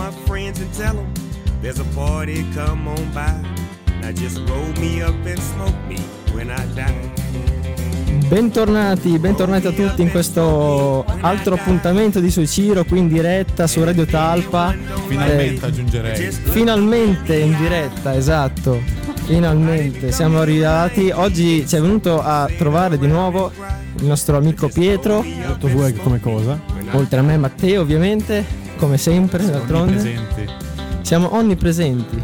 My friends and tell them there's a party, come on by. Now just roll me up and smoke me when I die. Bentornati, bentornati a tutti in questo altro appuntamento di Suiciro qui in diretta su Radio Talpa. Finalmente Eh, aggiungerei. finalmente in diretta, esatto. Finalmente siamo arrivati. Oggi ci è venuto a trovare di nuovo il nostro amico Pietro, Tu vuoi come cosa? oltre a me Matteo ovviamente, come sempre d'altronde. Presenti. Siamo onnipresenti,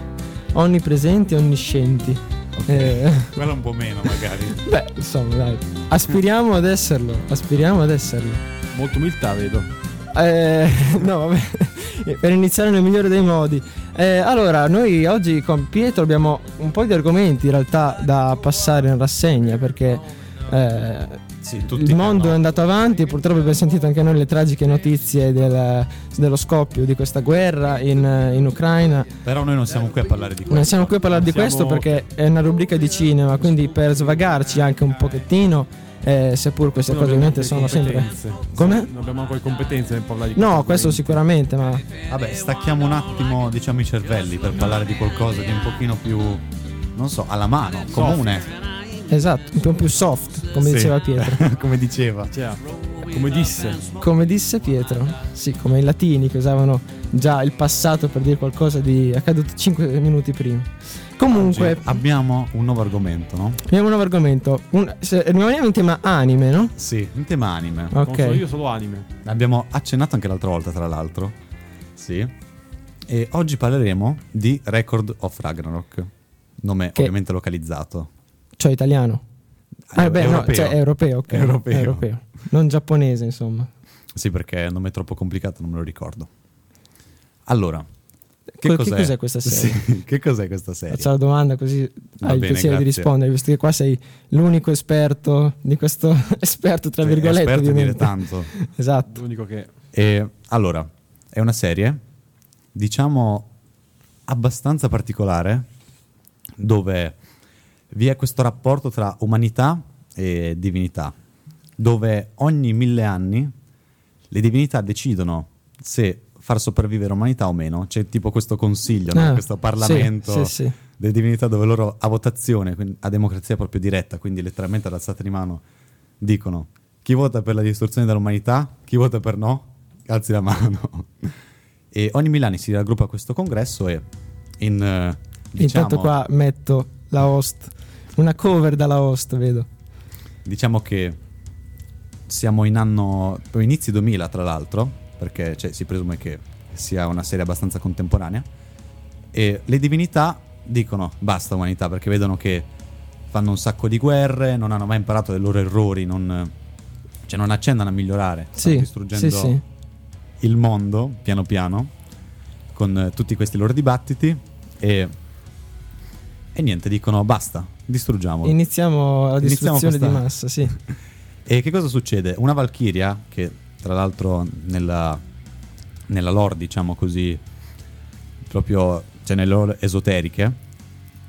onnipresenti, onniscienti. Eh, Quella un po' meno magari. beh, insomma, dai. Aspiriamo ad esserlo, aspiriamo ad esserlo. Molta umiltà vedo. Eh, no, vabbè, per iniziare nel migliore dei modi. Eh, allora, noi oggi con Pietro abbiamo un po' di argomenti in realtà da passare in rassegna perché eh, Sì, tutti il mondo è andato avanti e purtroppo abbiamo sentito anche noi le tragiche notizie del- dello scoppio di questa guerra in, in Ucraina. Però noi non siamo qui a parlare di questo. Non siamo qui a parlare di Siamo- questo perché è una rubrica di cinema, quindi per svagarci anche un pochettino, eh, seppur queste cose ovviamente sono sempre... Come? Non abbiamo ancora competenze per parlare di No, questo sicuramente, ma Vabbè, stacchiamo un attimo, diciamo, i cervelli per parlare di qualcosa di un pochino più, non so, alla mano, comune. Esatto, un po' più soft, come Sì. diceva Pietro. come diceva. Cioè, come disse. Come disse Pietro, sì, come i latini che usavano già il passato per dire qualcosa di accaduto 5 minuti prima. Comunque, Oggi abbiamo un nuovo argomento, no? abbiamo un nuovo argomento. Un, se, rimaniamo in tema anime, no? Sì, un tema anime. Non so Ok. io solo anime. L'abbiamo accennato anche l'altra volta, tra l'altro. Sì. E oggi parleremo di Record of Ragnarok. Nome Che- ovviamente localizzato. Cioè italiano. Ah, beh, no, cioè europeo, ok. Europeo. Non giapponese, insomma. Sì, perché è un nome troppo complicato, non me lo ricordo. Allora, che, Que- cos'è? che cos'è questa serie? Sì, che cos'è questa serie? Faccio la domanda così Va hai il bene, piacere di grazie. rispondere, visto che qua sei l'unico esperto di questo esperto, tra Sì, virgolette. esperto dire ovviamente. tanto. Esatto. L'unico che. E allora, è una serie, diciamo, abbastanza particolare, dove vi è questo rapporto tra umanità e divinità, dove ogni mille anni le divinità decidono se far sopravvivere l'umanità o meno. C'è tipo questo consiglio, no? Ah, questo Parlamento sì, sì, delle divinità dove loro a votazione, a democrazia proprio diretta, quindi letteralmente all'alzata di mano, dicono chi vota per la distruzione dell'umanità, chi vota per no, alzi la mano. e ogni mille anni si raggruppa questo congresso e in... eh, diciamo, Intanto qua metto la host, una cover dalla host, vedo. diciamo che siamo in anno inizi 2000 tra l'altro perché cioè, si presume che sia una serie abbastanza contemporanea e le divinità dicono basta umanità perché vedono che fanno un sacco di guerre non hanno mai imparato dai loro errori non, cioè non accennano a migliorare stanno Sì, distruggendo sì, sì. il mondo piano piano con tutti questi loro dibattiti e, e niente dicono basta distruggiamolo Iniziamo la Iniziamo distruzione di questa- massa, sì. e che cosa succede? Una Valchiria, che tra l'altro nella, nella lore, diciamo così, proprio, cioè nelle lore esoteriche,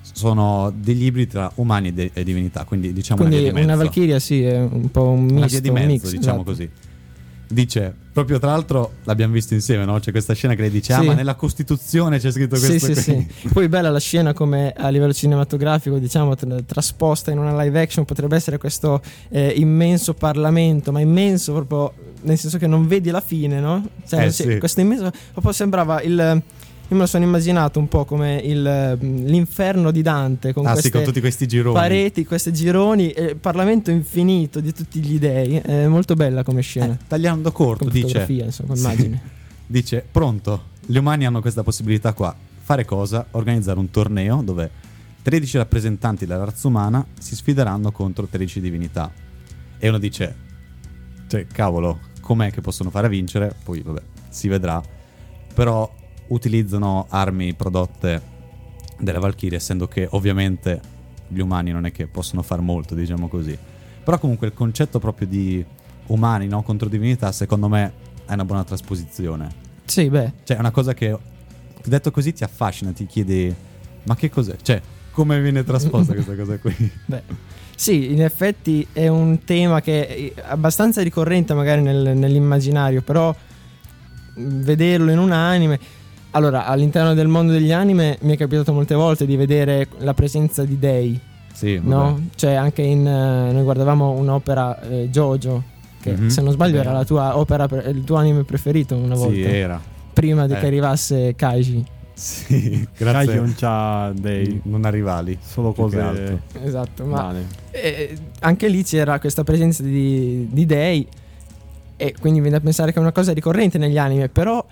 sono degli ibridi tra umani e, de- e divinità, quindi diciamo Quindi una via di una. Valchiria sì, è un po' un misto, Una via di mezzo, mix, diciamo esatto. così. Dice, proprio tra l'altro l'abbiamo visto insieme, no? C'è questa scena che lei dice, ah Sì. ma nella Costituzione c'è scritto Sì, questo sì, qui. sì. Poi bella la scena come a livello cinematografico, diciamo, tra- trasposta in una live action, potrebbe essere questo eh, immenso Parlamento, ma immenso proprio nel senso che non vedi la fine, no? Cioè, Eh, sì. Questo immenso, proprio sembrava il... Io me lo sono immaginato un po' come il, l'inferno di Dante, con Ah sì, con tutti questi gironi. pareti, questi gironi, il Parlamento infinito di tutti gli dei. È molto bella come scena. Eh, tagliando corto, dice... insomma, Sì. Dice, pronto, gli umani hanno questa possibilità qua. Fare cosa? Organizzare un torneo dove 13 rappresentanti della razza umana si sfideranno contro 13 divinità. E uno dice, cioè, cavolo, com'è che possono fare a vincere? Poi, vabbè, si vedrà. Però utilizzano armi prodotte dalle Valkyrie, essendo che ovviamente gli umani non è che possono far molto, diciamo così. Però comunque il concetto proprio di umani no, contro divinità, secondo me è una buona trasposizione. Sì, beh, Cioè, è una cosa che detto così ti affascina, ti chiedi ma che cos'è? Cioè, come viene trasposta questa cosa qui? beh. Sì, in effetti è un tema che è abbastanza ricorrente magari nel- nell'immaginario, però mh, vederlo in un anime... Allora, all'interno del mondo degli anime mi è capitato molte volte di vedere la presenza di dei, Sì, vabbè. no? Cioè anche in... eh, noi guardavamo un'opera eh, Jojo, che Mhm. se non sbaglio era la tua opera, pre- il tuo anime preferito una volta, Sì, era. prima di Eh. che arrivasse Kaiji. Sì, grazie. non c'ha dei non ha rivali. solo cose altro. Esatto, ma male. eh, anche lì c'era questa presenza di, di dei e quindi viene da pensare che è una cosa ricorrente negli anime, però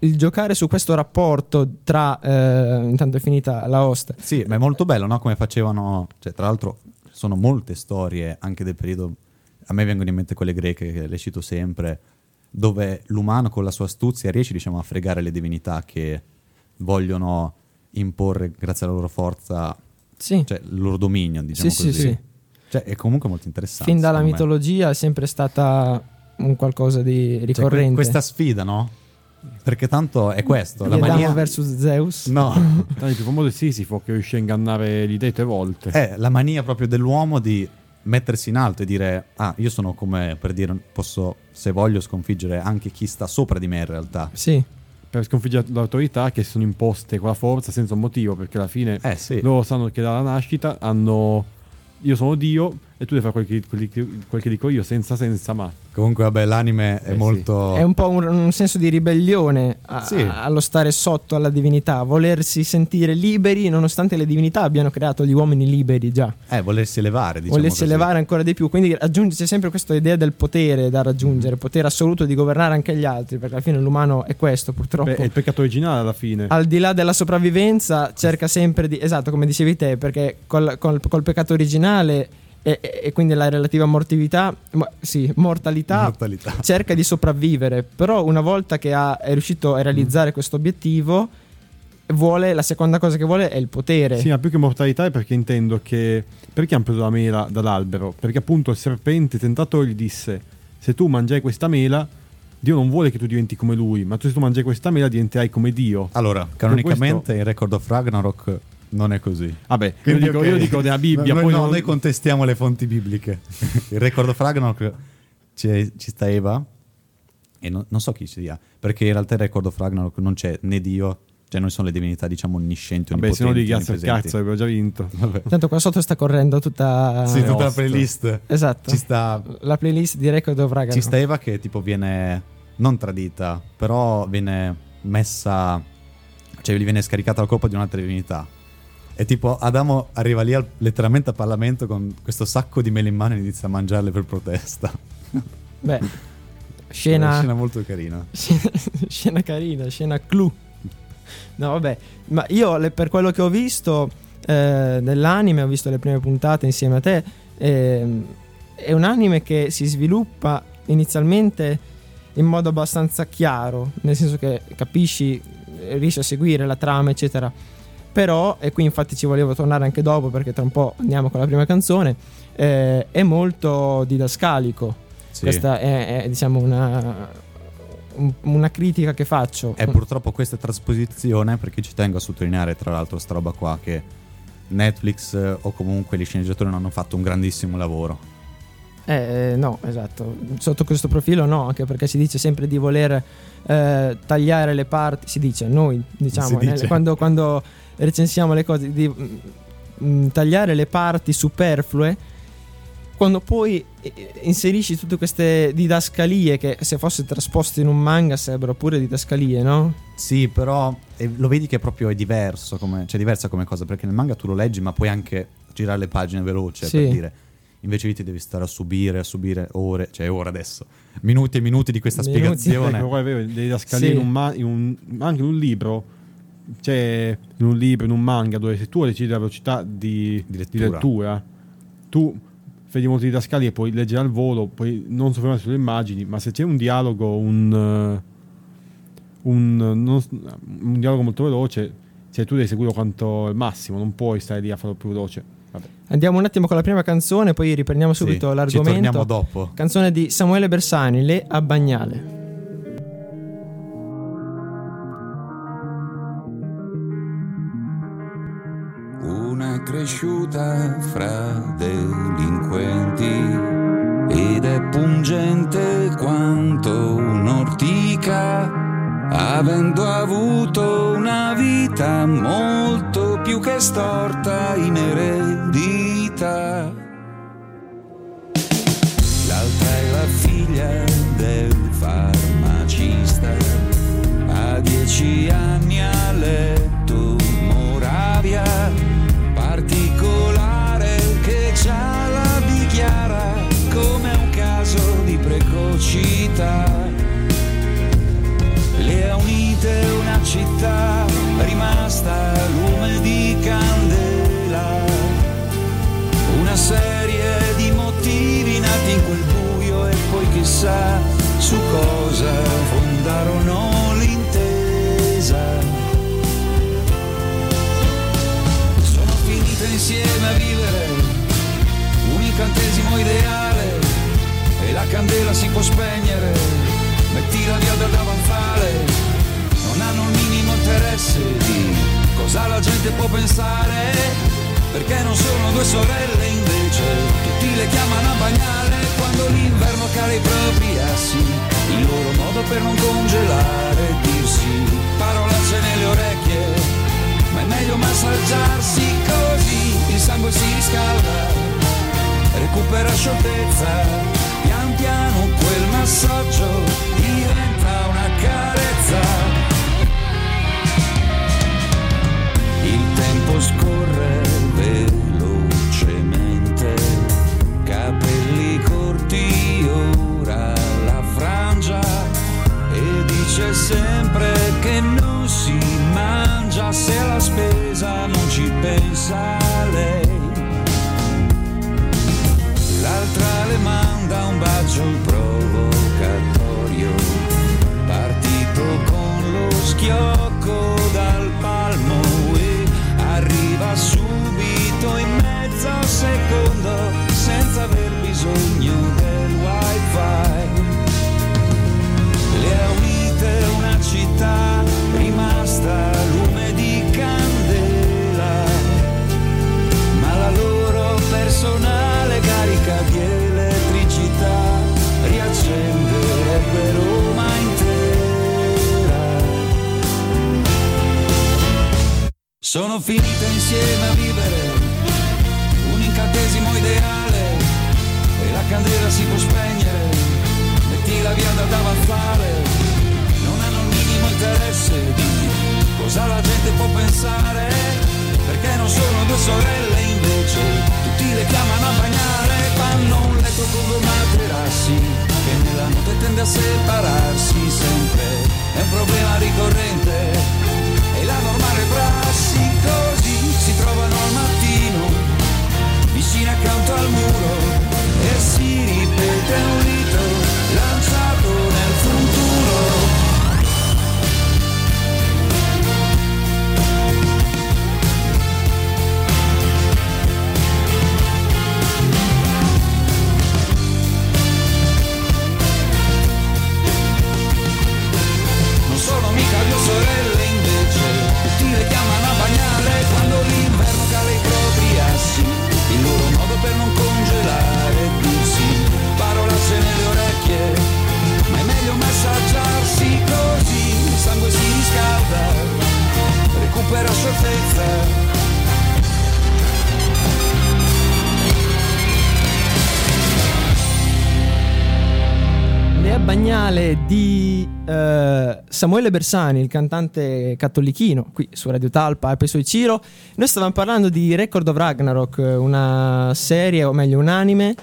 il giocare su questo rapporto tra eh, intanto è finita la host. Sì, ma è molto bello, no? Come facevano, cioè, tra l'altro, sono molte storie anche del periodo. A me vengono in mente quelle greche che le cito sempre, dove l'umano con la sua astuzia riesce, diciamo, a fregare le divinità che vogliono imporre, grazie alla loro forza, Sì, cioè il loro dominio, diciamo sì, così. sì, sì. Cioè, è comunque molto interessante. Fin dalla secondo me. mitologia è sempre stata un qualcosa di Cioè, ricorrente. que- questa sfida, no? Perché tanto è questo, la Adamo mania... versus Zeus. No, Tanto il più famoso è Sisifo che riuscì a ingannare gli dei tre volte. È la mania proprio dell'uomo di mettersi in alto e dire: Ah, io sono come per dire, posso, se voglio, sconfiggere anche chi sta sopra di me in realtà. Sì, Per sconfiggere l'autorità che si sono imposte con la forza senza un motivo. Perché alla fine Eh sì. loro sanno che dalla nascita hanno. Io sono Dio e tu devi fare quel che, quel che- quel che dico io, senza senza ma. Comunque, vabbè, l'anime è Eh sì. molto. è un po' un, un senso di ribellione a- Sì. a- allo stare sotto alla divinità, volersi sentire liberi nonostante le divinità abbiano creato gli uomini liberi già. Eh, volersi elevare, diciamo volersi così. elevare ancora di più. Quindi raggiunge c'è sempre questa idea del potere da raggiungere, potere assoluto di governare anche gli altri, perché alla fine l'umano è questo purtroppo. Beh, è il peccato originale alla fine. Al di là della sopravvivenza, cerca sempre di. Esatto, come dicevi te, perché col, col- col peccato originale e, e- quindi la relativa mortività, ma- sì, mortalità, Mortalità. cerca di sopravvivere. Però una volta che ha- è riuscito a realizzare questo obiettivo, vuole, la seconda cosa che vuole è il potere. Sì, ma più che mortalità è perché intendo che. Perché hanno preso la mela dall'albero? Perché appunto il serpente tentatore gli disse: Se tu mangiai questa mela, Dio non vuole che tu diventi come lui, ma tu se tu mangi questa mela diventerai come Dio. Allora, canonicamente questo- in Record of Ragnarok non è così. Vabbè, io Quindi, dico, ok. io dico nella Bibbia, No, poi no, non- noi contestiamo le fonti bibliche. Il Record c'è- ci sta Eva e non, non so chi sia, perché in realtà il Record of Ragnarok non c'è né Dio, cioè non sono le divinità diciamo onniscienti, Vabbè, se no di cazzo il cazzo, avevo già vinto. Vabbè. Intanto qua sotto sta correndo tutta, Sì, tutta la playlist. esatto, Ci sta, la playlist di Record of Ragnarok. ci sta Eva che tipo viene non tradita, però viene messa, cioè gli viene scaricata la colpa di un'altra divinità. E tipo Adamo arriva lì al- letteralmente a Parlamento con questo sacco di mele in mano e inizia a mangiarle per protesta. Beh, È una scena, scena molto carina. scena, scena carina, scena clou. No, vabbè, ma io le- per quello che ho visto eh, dell'anime, ho visto le prime puntate insieme a te, ehm, è un anime che si sviluppa inizialmente in modo abbastanza chiaro, nel senso che capisci, eh, riesci a seguire la trama, eccetera. Però, e qui infatti ci volevo tornare anche dopo perché tra un po' andiamo con la prima canzone, eh, è molto didascalico. Sì. Questa è, è, diciamo una, un- una critica che faccio. E purtroppo questa trasposizione, perché ci tengo a sottolineare tra l'altro sta roba qua, che Netflix eh, o comunque gli sceneggiatori non hanno fatto un grandissimo lavoro. Eh, no, esatto. Sotto questo profilo no, anche perché si dice sempre di voler eh, tagliare le parti, si dice, noi diciamo, dice. quando, quando recensiamo le cose, di mm, mm, tagliare le parti superflue, quando poi eh, inserisci tutte queste didascalie che se fosse trasposte in un manga sarebbero pure didascalie, no? Sì, però eh, lo vedi che proprio è diverso, come, cioè diversa come cosa, perché nel manga tu lo leggi ma puoi anche girare le pagine veloce Sì. per dire. Invece lì ti devi stare a subire, a subire ore, cioè ore adesso, minuti e minuti di questa Minuti. spiegazione. Ecco, è vero, devi Sì. in un, ma- in un- anche in un libro. C'è in un libro, in un manga, dove se tu decidi la velocità di, Di di lettura. lettura, tu vedi molti didascali e puoi leggere al volo, puoi non soffermarti sulle immagini, ma se c'è un dialogo, un, un, non- un dialogo molto veloce, cioè tu devi seguirlo quanto il massimo, non puoi stare lì a farlo più veloce. Andiamo un attimo con la prima canzone, poi riprendiamo Sì, subito Ci l'argomento. torniamo dopo. Canzone di Samuele Bersani, Le a Bagnale. Una cresciuta fra delinquenti ed è pungente quanto un'ortica, avendo avuto una vita molto più che storta in eredità. L'altra è la figlia del farmacista, a dieci anni a letto Moravia, particolare che già la dichiara come un caso di precocità. Chissà su cosa fondarono l'intesa. Sono finite insieme a vivere un incantesimo ideale e la candela si può spegnere, mettila via da davanzale, non hanno il minimo interesse di cosa la gente può pensare perché non sono due sorelle invece tutti le chiamano a bagnare quando l'inverno cala i propri assi il loro modo per non congelare è dirsi parolacce nelle orecchie. Ma è meglio massaggiarsi così il sangue si riscalda recupera scioltezza pian piano quel massaggio diventa una carezza. Il tempo scorre dice sempre che non si mangia se alla spesa non ci pensa lei. L'altra le manda un bacio provocatorio, partito con lo schiocco dal palmo e arriva subito in mezzo secondo Sono finite insieme a vivere un incantesimo ideale e la candela si può spegnere, mettila via da davanzale, non hanno il minimo interesse di cosa la gente può pensare, perché non sono due sorelle invece, tutti le chiamano a bagnare, fanno un letto con due materassi, che nella notte tende a separarsi sempre, è un problema ricorrente. la prassi così si trovano al mattino vicini accanto al muro e si ripete un rito recupera scioltezza Le a Bagnale di eh, Samuele Bersani, il cantante cattolichino, qui su Radio Talpa e poi su Ciro. Noi stavamo parlando di Record of Ragnarok, una serie, o meglio un anime,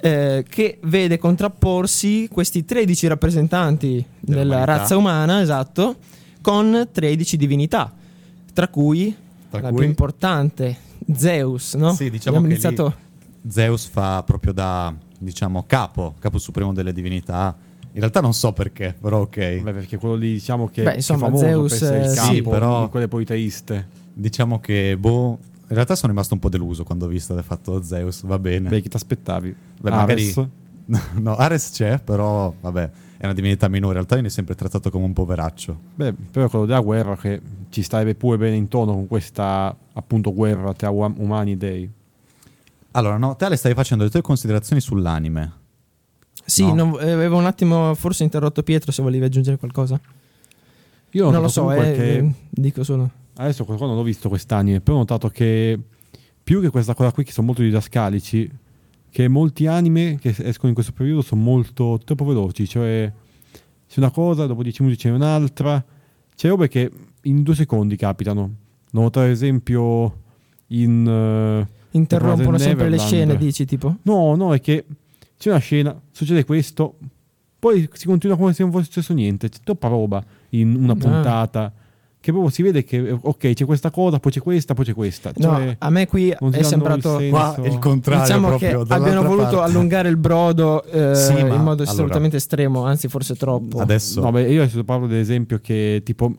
eh, che vede contrapporsi questi 13 rappresentanti della Dell'umanità. razza umana, esatto, con 13 divinità, tra cui Tra la cui- più importante, Zeus, no? Sì, diciamo Abbiamo che lì iniziato... Zeus fa proprio da diciamo capo, capo supremo delle divinità In realtà non so perché, però ok. Beh, perché quello lì diciamo che Beh, è insomma, famoso Zeus, per essere il capo sì, però- di quelle politeiste. Diciamo che, boh, in realtà sono rimasto un po' deluso quando ho visto che fatto Zeus, va bene. Beh, chi ti aspettavi? Beh, magari- Ares? no, Ares c'è, però, vabbè, è una divinità minore. In realtà viene sempre trattato come un poveraccio. Beh, però quello della guerra che ci starebbe pure bene in tono con questa appunto guerra tra ua- umani e dei. Allora, no, te le stavi facendo le tue considerazioni sull'anime. Sì, No. non- eh, avevo un attimo forse interrotto Pietro se volevi aggiungere qualcosa. Io non lo so, comunque eh, che eh, dico solo. adesso qua non l'ho visto quest'anime, però ho notato che più che questa cosa qui che sono molto didascalici, che molti anime che escono in questo periodo sono molto troppo veloci, cioè c'è una cosa, dopo 10 minuti c'è un'altra, c'è robe che in due secondi capitano. No, ad esempio in eh, Interrompono Neverland. sempre le scene, dici tipo? No, no, è che c'è una scena, succede questo, poi si continua come se non fosse successo niente. C'è troppa roba in una Ah. Che proprio si vede che, ok, c'è questa cosa, poi c'è questa, poi c'è questa. No, Cioè, a me qui è sembrato... il Qua il contrario Diciamo che proprio dall'altra abbiano voluto parte. allungare il brodo eh, Sì, in modo allora- assolutamente estremo, anzi forse troppo. Adesso, No, beh, io adesso parlo dell'esempio che, tipo,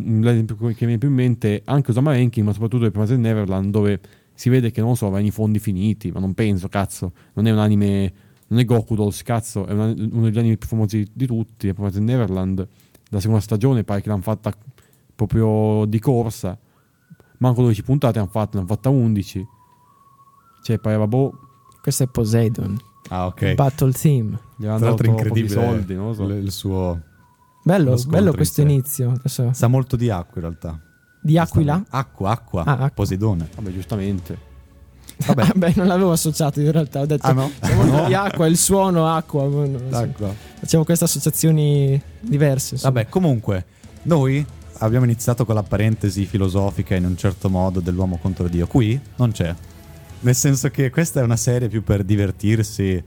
mm, l'esempio che mi viene più in mente, anche Osama Ranking, ma soprattutto del Promised Neverland, dove si vede che, non so, va in fondi finiti, ma non penso, cazzo, non è un anime, non è Goku Dolls, cazzo, è una- uno degli anime più famosi di tutti, è Promised Neverland, la seconda stagione pare che l'hanno fatta proprio di corsa, manco 12 puntate hanno fatto, ne hanno fatta 11, cioè pareva, boh, Questo è Poseidon, ah, ok. Battle Theme. gli hanno Tra l'altro dato incredibile soldi, non so. il suo... Bello, bello questo inizio. Adesso- Sa molto di acqua in realtà. Di Aquila? Acqua, acqua, Ah, acqua. Poseidone. Vabbè, giustamente. Vabbè. Ah, beh, non l'avevo associato in realtà. Ho detto Ah no? siamo di acqua, il suono acqua. non lo so. Acqua. Facciamo queste associazioni diverse. insomma. Vabbè, comunque, noi abbiamo iniziato con la parentesi filosofica in un certo modo dell'uomo contro Dio. Qui non c'è. Nel senso che questa è una serie più per divertirsi.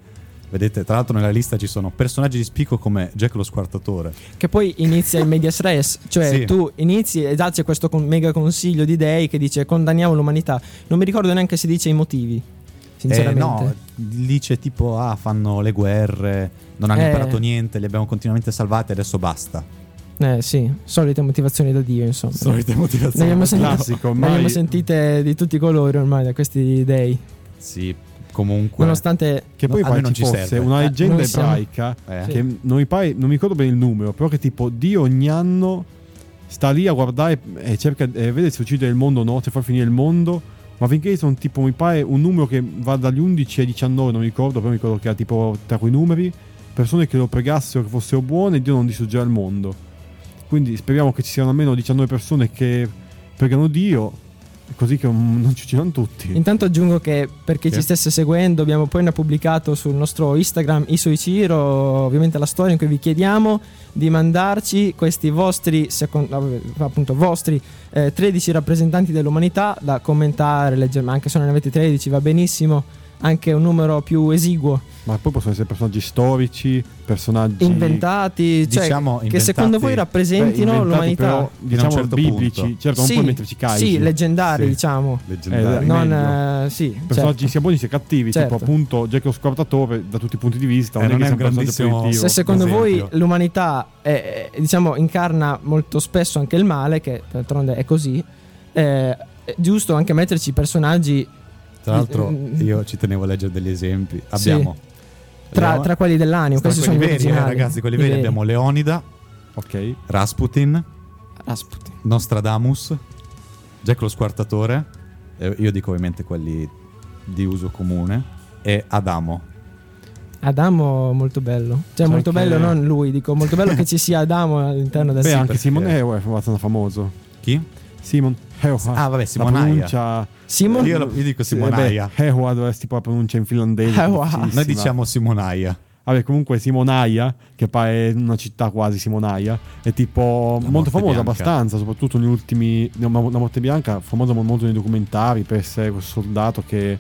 Vedete, tra l'altro nella lista ci sono personaggi di spicco come Jack lo squartatore. Che poi inizia il medias res, cioè Sì. tu inizi e c'è questo con- mega consiglio di dei che dice condanniamo l'umanità. Non mi ricordo neanche se dice i motivi, sinceramente. Eh, no, lì c'è tipo, ah, fanno le guerre, non hanno Eh. imparato niente, li abbiamo continuamente salvati, adesso basta. Eh sì, solite motivazioni da Dio, insomma. Solite Ne motivazioni. abbiamo, sentite, Classico, ne abbiamo sentite di tutti i colori ormai da questi dei. Sì, comunque. Nonostante Che poi No, a pare me non ci fosse serve. una Eh, leggenda siamo- ebraica Eh. Sì. che non mi, pare, non mi ricordo bene il numero, però che tipo Dio ogni anno sta lì a guardare e cerca e vede se uccide il mondo o no, se fa finire il mondo. Ma finché sono tipo, mi pare un numero che va dagli 11 ai 19, non mi ricordo, però mi ricordo che era tipo tra quei numeri, persone che lo pregassero che fossero buone e Dio non distruggerà il mondo. Quindi speriamo che ci siano almeno 19 persone che pregano Dio, così che non non ci uccidano tutti. Intanto aggiungo che per chi Sì. ci stesse seguendo abbiamo appena pubblicato sul nostro Instagram Isoichiro ovviamente la storia in cui vi chiediamo di mandarci questi vostri, secon- no, vabbè, appunto, vostri eh, 13 rappresentanti dell'umanità da commentare, leggere, ma anche se non ne avete 13 va benissimo, anche un numero più esiguo, Ma poi possono essere personaggi storici, personaggi inventati, cioè, Diciamo che inventati- secondo voi Beh, rappresentino inventati l'umanità. però, diciamo certo biblici, punto. certo, non sì, puoi metterci carichi. sì, leggendari, Sì. diciamo. Leggendario. Eh, Non, eh, sì, personaggi certo. sia buoni sia cattivi, Certo. tipo appunto Jack lo squartatore da tutti i punti di vista, Eh, non, non è è che un grandissimo-. Se secondo voi l'umanità è- è- diciamo, incarna molto spesso anche il male, che d'altronde è così, eh, è giusto anche metterci personaggi Tra l'altro, Mm. io ci tenevo a leggere degli esempi. Abbiamo tra, Leo- tra quelli dell'animo. tra Questi sono veri, eh, ragazzi, quelli i veri. Abbiamo Leonida, Ok. Rasputin, Rasputin. Nostradamus, Jack lo squartatore. eh, io dico ovviamente quelli di uso comune. E Adamo. Adamo molto bello. Cioè C'è molto bello non lui, dico molto bello che ci sia Adamo all'interno del Beh, anche perché- Simon Heo è abbastanza famoso. Chi? Simon Heo. Ah, vabbè, La Simonaia. pronuncia Simon Io, lo- io dico Simonaia. vabbè, Heo è tipo la pronuncia in finlandese. Noi diciamo Simonaia. Vabbè, comunque Simonaia, che pare una città quasi Simonaia, è tipo La molto famosa bianca. abbastanza, soprattutto negli ultimi... La morte bianca, famosa molto nei documentari per essere questo soldato che...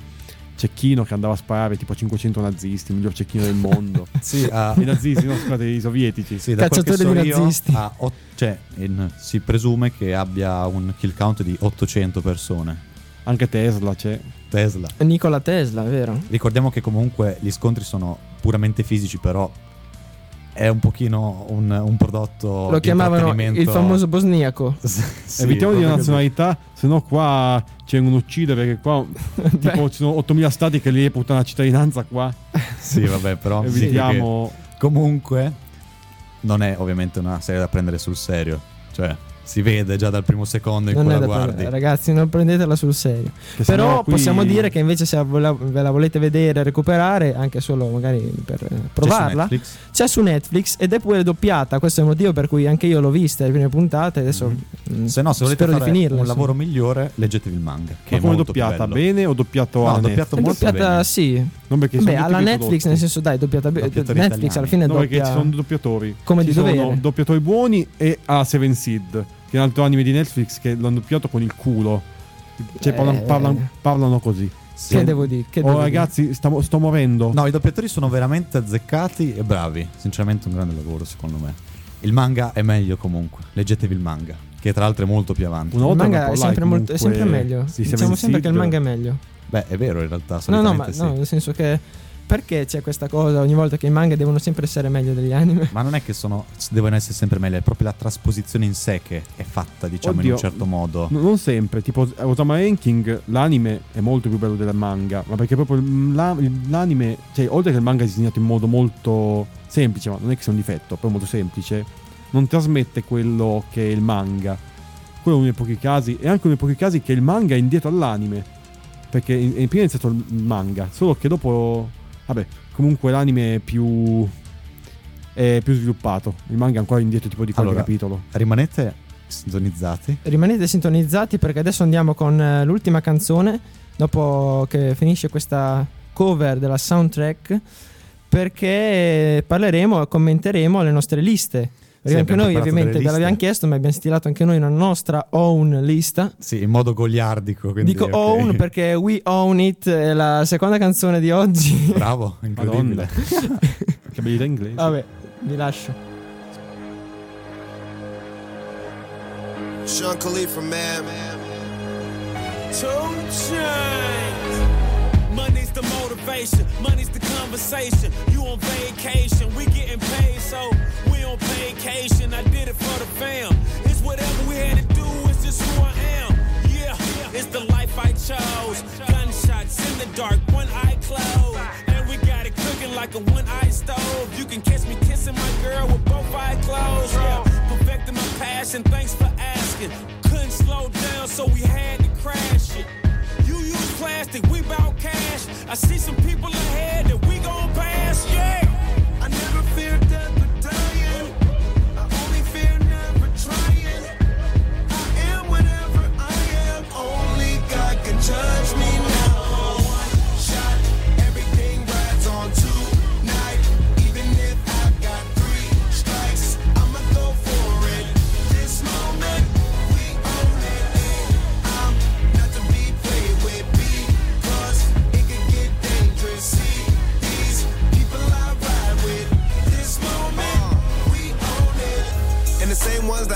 Cecchino che andava a sparare tipo a 500 nazisti, il miglior cecchino del mondo. Sì, ah, I nazisti, no, scusate, i sovietici. sì, da Cacciatore so di io, nazisti. ha ot- cioè, in- si presume che abbia un kill count di 800 persone. Anche Tesla c'è. Tesla. Nikola Tesla, vero? Ricordiamo che comunque gli scontri sono puramente fisici, però è un pochino un, un prodotto Lo di chiamavano il famoso bosniaco. Sì, Evitiamo di nazionalità, se no qua ci vengono a uccidere perché qua tipo ci sono 8000 stati che li reputano la cittadinanza qua. Sì, vabbè, però sì, Evitiamo che comunque non è ovviamente una serie da prendere sul serio. Cioè, si vede già dal primo secondo in Non cui la guardi. prendere, ragazzi, non prendetela sul serio. che Però qui- possiamo dire che invece se ve la, volete vedere, recuperare, anche solo magari per eh, C'è su provarla? C'è su Netflix ed è pure doppiata. Questo è il motivo per cui anche io l'ho vista le prime puntate. Adesso mm, Se no, se volete spero fare di finirla. un insomma. lavoro migliore, leggetevi il manga. Che Ma è come doppiata? Bene o doppiato No, alla doppiato Netflix? molto doppiata, bene. sì. Non perché Beh, alla Netflix, prodotti. nel senso, dai, doppiata bene. Netflix italiani. alla fine No, perché doppia. ci sono doppiatori. Come ci di sono dovere. doppiatori buoni e a Seven Seed, che è un altro anime di Netflix che l'hanno doppiato con il culo. Cioè, Eh. parlano, parlano- parlano così. Che devo dire? Che Oh, devo dire? ragazzi, sto, sto morendo. No, i doppiatori sono veramente azzeccati e bravi. Sinceramente, un grande lavoro, secondo me. Il manga è meglio comunque. Leggetevi il manga, che tra l'altro è molto più avanti. Una Il manga è sempre, like, molto, è sempre meglio. sì, diciamo sempre che il manga è meglio. Beh, è vero, in realtà. No, no, ma solitamente no, sì. nel senso che. Perché c'è questa cosa ogni volta che i manga devono sempre essere meglio degli anime? Ma non è che sono, devono essere sempre meglio, è proprio la trasposizione in sé che è fatta, diciamo, in Oddio. un certo modo. No, non sempre, tipo Otama Ranking, l'anime è molto più bello del manga, ma perché proprio la- l'anime, cioè oltre che il manga è disegnato in modo molto semplice, ma non è che sia un difetto, però molto semplice, non trasmette quello che è il manga. Quello è uno dei pochi casi, e anche uno dei pochi casi che il manga è indietro all'anime, perché in, in prima è iniziato il manga, solo che dopo, vabbè, comunque l'anime è più... è più sviluppato, il manga è ancora indietro tipo di qualche Allora, capitolo. Rimanete sintonizzati. Rimanete sintonizzati perché adesso andiamo con eh, l'ultima canzone. Dopo che finisce questa cover della soundtrack. Perché parleremo e commenteremo le nostre liste. Perché Sì, anche noi, ovviamente, ve l'abbiamo chiesto, ma abbiamo stilato anche noi una nostra own lista. Sì, in modo goliardico. Quindi, Dico ok. own perché We Own It è la seconda canzone di oggi. Bravo, incredibile. che abilità inglese. Vabbè, vi lascio. Sean Khalifa, man. Two chains. Money's the motivation, money's the conversation. You on vacation, we like a one eye stove. You can catch me kissing my girl with both eyes closed. Yeah, perfecting my passion, thanks for asking. Couldn't slow down, so we had to crash it. You use plastic, we bout cash. I see some people ahead that we gon' pass, yeah. I never fear death or dying. I only fear never trying. I am whatever I am. Only God can judge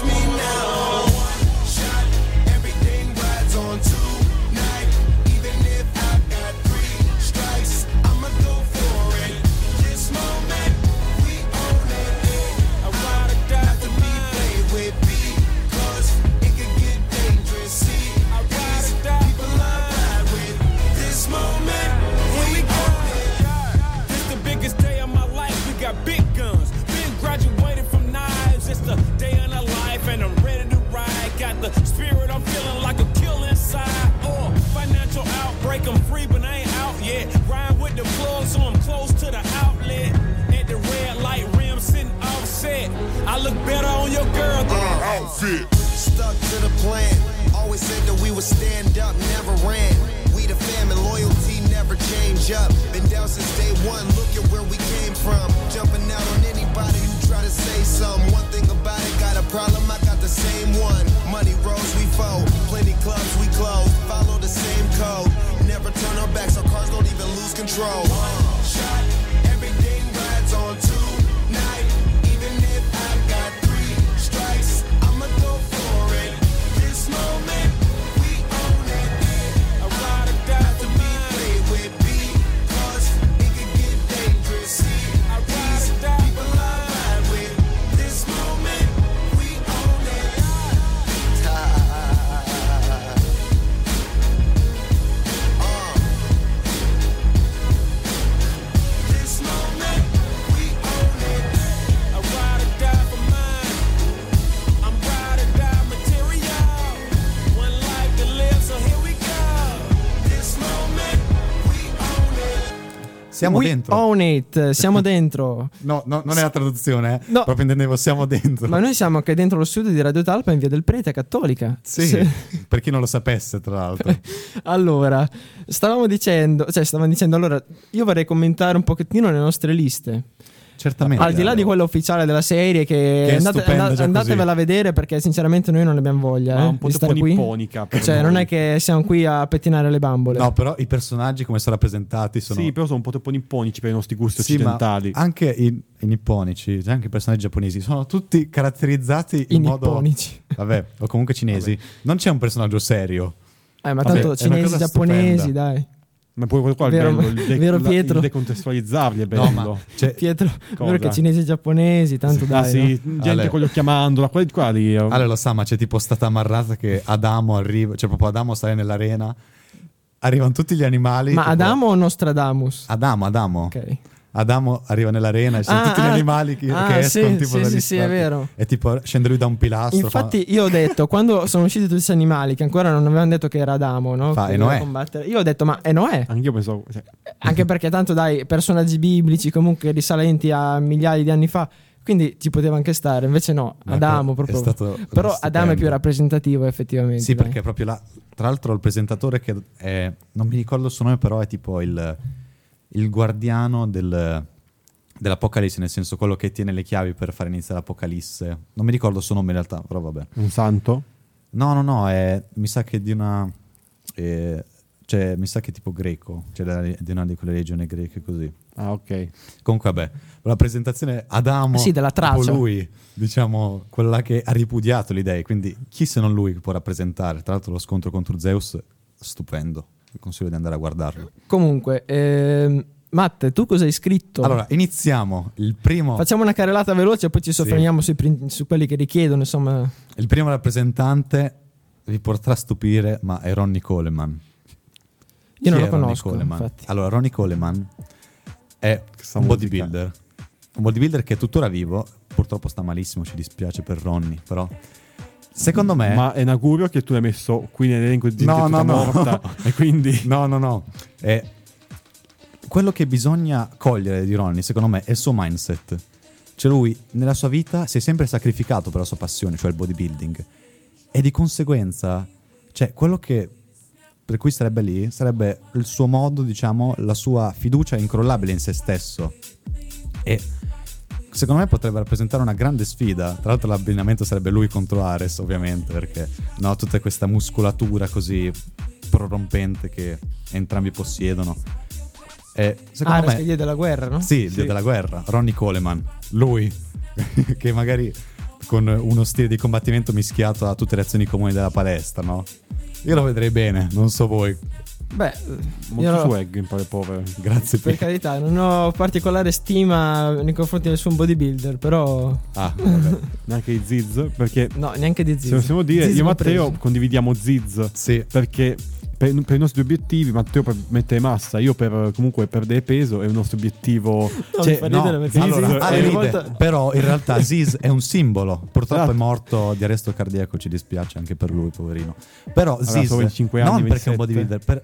Can judge me now. Siamo We dentro. own it, siamo dentro. No, no, non è la traduzione, eh. No. proprio intendevo siamo dentro. Ma noi siamo anche dentro lo studio di Radio Talpa in via del Prete Cattolica. Sì, Se- per chi non lo sapesse, tra l'altro. Allora, stavamo dicendo, cioè stavamo dicendo, allora, io vorrei commentare un pochettino le nostre liste. Certamente. Al di là di quella ufficiale della serie, che, Che è andate- già andatevela a vedere perché sinceramente noi non ne abbiamo voglia. Ma eh, un po' troppo nipponica Cioè, noi. non è che siamo qui a pettinare le bambole. No, però i personaggi come sono rappresentati sono... Sì, però sono un po' troppo nipponici per i nostri gusti Sì, ma occidentali. anche i, i nipponici, cioè anche i personaggi giapponesi, sono tutti caratterizzati I in modo... nipponici. Vabbè, o comunque cinesi. Non c'è un personaggio serio. Eh, ma Vabbè, tanto è una cinesi, giapponesi, stupenda. dai. Ma poi qua è Vero- bello, il, de- vero la- Pietro? il decontestualizzarli è bello. No, ma cioè, Pietro, Cosa? vero che cinesi e giapponesi, tanto ah dai. sì, no? gente Ale. con gli occhi a mandorla, quelli qua lì. eh. Ale lo sa, ma c'è tipo stata ammarrata che Adamo arriva, cioè proprio Adamo sale nell'arena, arrivano tutti gli animali. Ma tipo- Adamo o Nostradamus? Adamo, Adamo. Ok. Adamo arriva nell'arena e ci sono Ah, tutti gli ah, animali che, ah, che sì, escono tipo sì, sì, sì, è vero. E tipo scende lui da un pilastro. Infatti, io ho detto, quando sono usciti tutti questi animali, che ancora non avevano detto che era Adamo, no? Fa, Che e Noè. combattere, Io ho detto, ma è Noè? Anch'io pensavo. cioè, Anche perché tanto, dai, personaggi biblici comunque risalenti a migliaia di anni fa. Quindi ci poteva anche stare, invece no, Ma Adamo è proprio. stato Però stupendo. Adamo è più rappresentativo effettivamente. Sì, dai. perché proprio là. Tra l'altro, il presentatore che è. Non mi ricordo il suo nome, però è tipo il, il guardiano del- dell'Apocalisse, nel senso quello che tiene le chiavi per fare iniziare l'Apocalisse. Non mi ricordo il suo nome in realtà, però vabbè. un santo? No, no, no, è, mi sa che di una. eh, cioè, mi sa che è tipo greco, cioè di una di quelle regioni greche così. Ah, ok. Comunque, vabbè, la presentazione Adamo, Sì, della tipo Tracia. lui, diciamo, quello là che ha ripudiato le idee, quindi chi se non lui che può rappresentare? Tra l'altro lo scontro contro Zeus, stupendo, vi consiglio di andare a guardarlo. Comunque, ehm, Matte, tu cosa hai scritto? Allora, iniziamo, il primo, Facciamo una carrellata veloce e poi ci Sì. soffermiamo sui prin- su quelli che richiedono, insomma. il primo rappresentante vi potrà stupire, ma è Ronnie Coleman. Io non Chi lo è Ronnie conosco, Coleman? Allora, Ronnie Coleman è Questa un musica. bodybuilder. Un bodybuilder che è tuttora vivo. Purtroppo sta malissimo, ci dispiace per Ronnie, però. Secondo me. Ma è un augurio che tu l'hai messo qui nell'elenco di gente No, tutta no, no. morta. E quindi. No, no, no. È quello che bisogna cogliere di Ronnie, secondo me, è il suo mindset. Cioè lui nella sua vita si è sempre sacrificato per la sua passione, cioè il bodybuilding. E di conseguenza, cioè quello che per cui sarebbe lì sarebbe il suo modo, diciamo, la sua fiducia incrollabile in se stesso. E secondo me potrebbe rappresentare una grande sfida. Tra l'altro l'abbinamento sarebbe lui contro Ares, ovviamente, perché no, tutta questa muscolatura così prorompente che entrambi possiedono. E secondo Ares me che diede la guerra, no? sì, dio della guerra, Ronnie Coleman, lui che magari con uno stile di combattimento mischiato a tutte le azioni comuni della palestra, no? Io lo vedrei bene, non so voi. Beh, Molto io- swag in parole povere. Grazie per per carità, non ho particolare stima nei confronti del suo bodybuilder, però Ah, vabbè. Neanche i Ziz. Perché no, neanche di Ziz. se possiamo dire, Ziz io e Matteo preso. condividiamo Ziz. Sì. Perché per, per i nostri obiettivi, Matteo per mettere massa, io per comunque perdere peso è il nostro obiettivo. No, cioè, no, ridere perché Ziz Allora, Ziz ride, volta- però in realtà Aziz è un simbolo. Purtroppo Esatto. è morto di arresto cardiaco, ci dispiace anche per lui, poverino. Però Aziz, solo 25 anni, non perché è un 27. bodybuilder, per,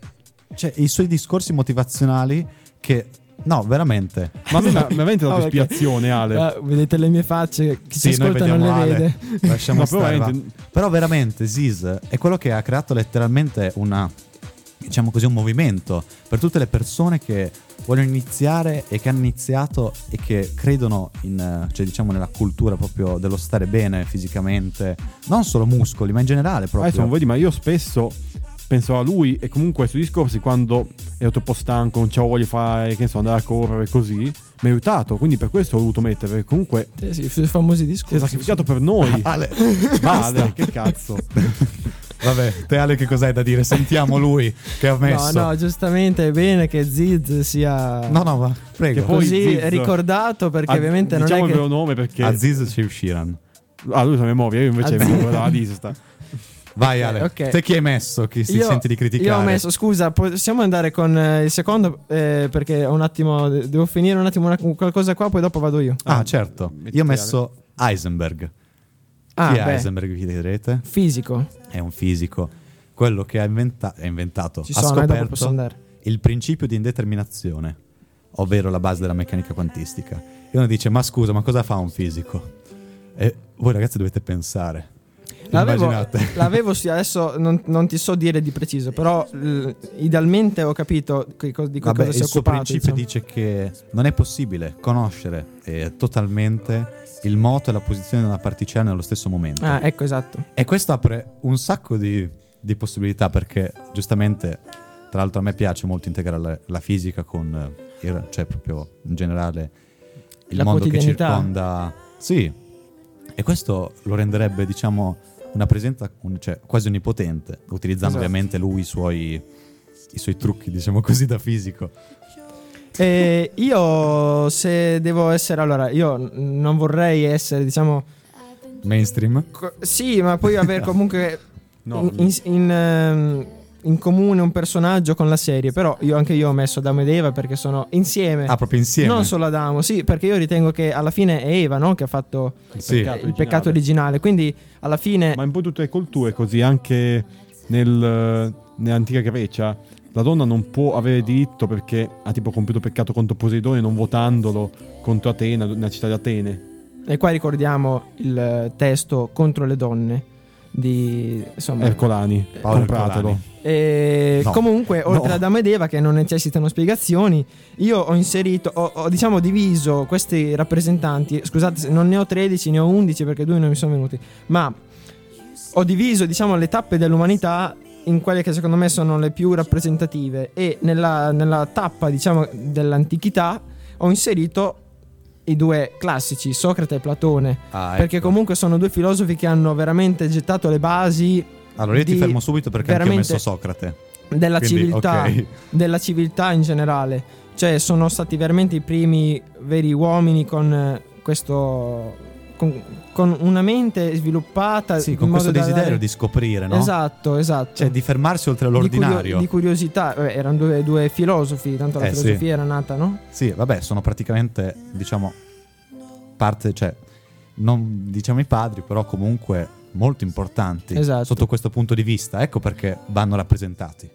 cioè i suoi discorsi motivazionali che... No, veramente. Ma mi ha veramente dato No, ispirazione, Ale. Ah, vedete le mie facce, chi Sì, noi ascolta non le vediamo Ale. vede. Lasciamo però stare, veramente- Però veramente Ziz è quello che ha creato letteralmente una diciamo così un movimento per tutte le persone che vogliono iniziare e che hanno iniziato e che credono in cioè diciamo nella cultura proprio dello stare bene fisicamente, non solo muscoli, ma in generale proprio. Adesso non vedi, ma io spesso penso a lui e comunque sui discorsi quando ero troppo stanco, non c'avevo voglia di fare, che ne so, andare a correre così, mi ha aiutato, quindi per questo ho voluto mettere, perché comunque Eh sì, i famosi si è discorsi. sacrificato per noi. Ale, Vale, che cazzo. vabbè, te Ale che cos'hai da dire? Sentiamo lui che ha No, messo. no, giustamente è bene che Ziz sia no, no, ma prego. Che poi- così Ziz- ricordato perché Ah, ovviamente non diciamo è il che... vero nome perché Aziz Shiran. Ah, lui sa memoria, io invece Aziz. mi quella la lista. Vai Ale, ok. te chi hai messo? Chi si Io- sente di criticare? Io ho messo, scusa, possiamo andare con eh, il secondo eh, perché ho un attimo, devo finire un attimo una- qualcosa qua, poi dopo vado io. Ah, certo. metti Io ho messo Heisenberg. Ah, chi è beh, Heisenberg, vi direte? fisico. È un fisico. Quello che ha, inventa- ha inventato, Ci ha sono, eh, scoperto il principio di indeterminazione, ovvero la base della meccanica quantistica. E uno dice, ma scusa, ma cosa fa un fisico? E voi ragazzi dovete pensare. L'avevo, Immaginate. l'avevo sì, adesso non, non ti so dire di preciso, però l- idealmente ho capito che co- di che Vabbè, cosa si è il suo occupato. principio insomma. dice che non è possibile conoscere eh, totalmente il moto e la posizione di una particella nello stesso momento. Ah, ecco, esatto. E questo apre un sacco di, di possibilità perché giustamente, tra l'altro a me piace molto integrare la, la fisica con, eh, il- cioè proprio in generale, il La mondo che circonda... Sì, e questo lo renderebbe, diciamo, una presenza un- cioè, quasi onnipotente, utilizzando Esatto. ovviamente lui i suoi, i suoi trucchi, diciamo così, da fisico. E io se devo essere allora, io non vorrei essere, diciamo, Mainstream? co- sì, ma poi avere comunque No, in, in- in, ehm, in comune un personaggio con la serie, però io anche io ho messo Adamo ed Eva perché sono insieme. Ah, proprio insieme? Non solo Adamo, sì, perché io ritengo che alla fine è Eva, no? Che ha fatto Sì. peccato il peccato originale. Quindi alla fine Ma in poi tutte le culture così, anche nel- nell'antica Grecia, la donna non può avere diritto perché ha tipo compiuto peccato contro Poseidone non votandolo contro Atena, nella città di Atene. E qua ricordiamo il eh, testo contro le donne di insomma. Ercolani, Paolo compratelo. Ercolani. E No. comunque, oltre No. ad Adamo ed Eva, che non necessitano spiegazioni, io ho inserito, ho, ho, diciamo diviso questi rappresentanti. Scusate, se non ne ho 13, ne ho 11 perché due non mi sono venuti. Ma ho diviso, diciamo, le tappe dell'umanità in quelle che secondo me sono le più rappresentative. E nella, nella tappa, diciamo, dell'antichità ho inserito i due classici, Socrate e Platone. Ah, Perché ecco. comunque sono due filosofi che hanno veramente gettato le basi Allora io ti fermo subito perché anche ho messo Socrate. della Quindi, civiltà, ok. della civiltà in generale. Cioè, sono stati veramente i primi veri uomini con questo. Con, con una mente sviluppata. Sì, con questo desiderio dare- di scoprire, no? Esatto, esatto. Cioè di fermarsi oltre Di curio- all'ordinario. Di, curiosità, Eh, erano due, due filosofi, tanto la Eh, sì. filosofia era nata, no? Sì, vabbè, sono praticamente, diciamo, parte, cioè, non diciamo i padri, però comunque molto importanti Esatto. sotto questo punto di vista. Ecco perché vanno rappresentati.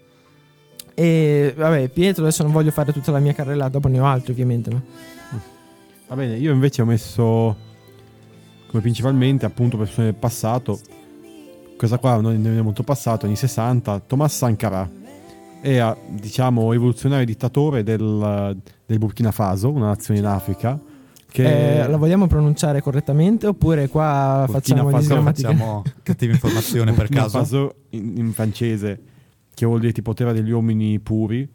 E vabbè, Pietro, adesso non voglio fare tutta la mia carrellata, dopo ne ho altri ovviamente. Ma... Va bene, io invece ho messo come principalmente appunto persone del passato. Questa qua non è molto passato, anni 60, Thomas Sankara. Era, diciamo, rivoluzionario dittatore del, del Burkina Faso, una nazione in Africa. Che Eh, la vogliamo pronunciare correttamente oppure qua Burkina facciamo Faso? Facciamo cattiva informazione per Burkina caso. Faso in, in francese, che vuol dire tipo terra degli uomini puri.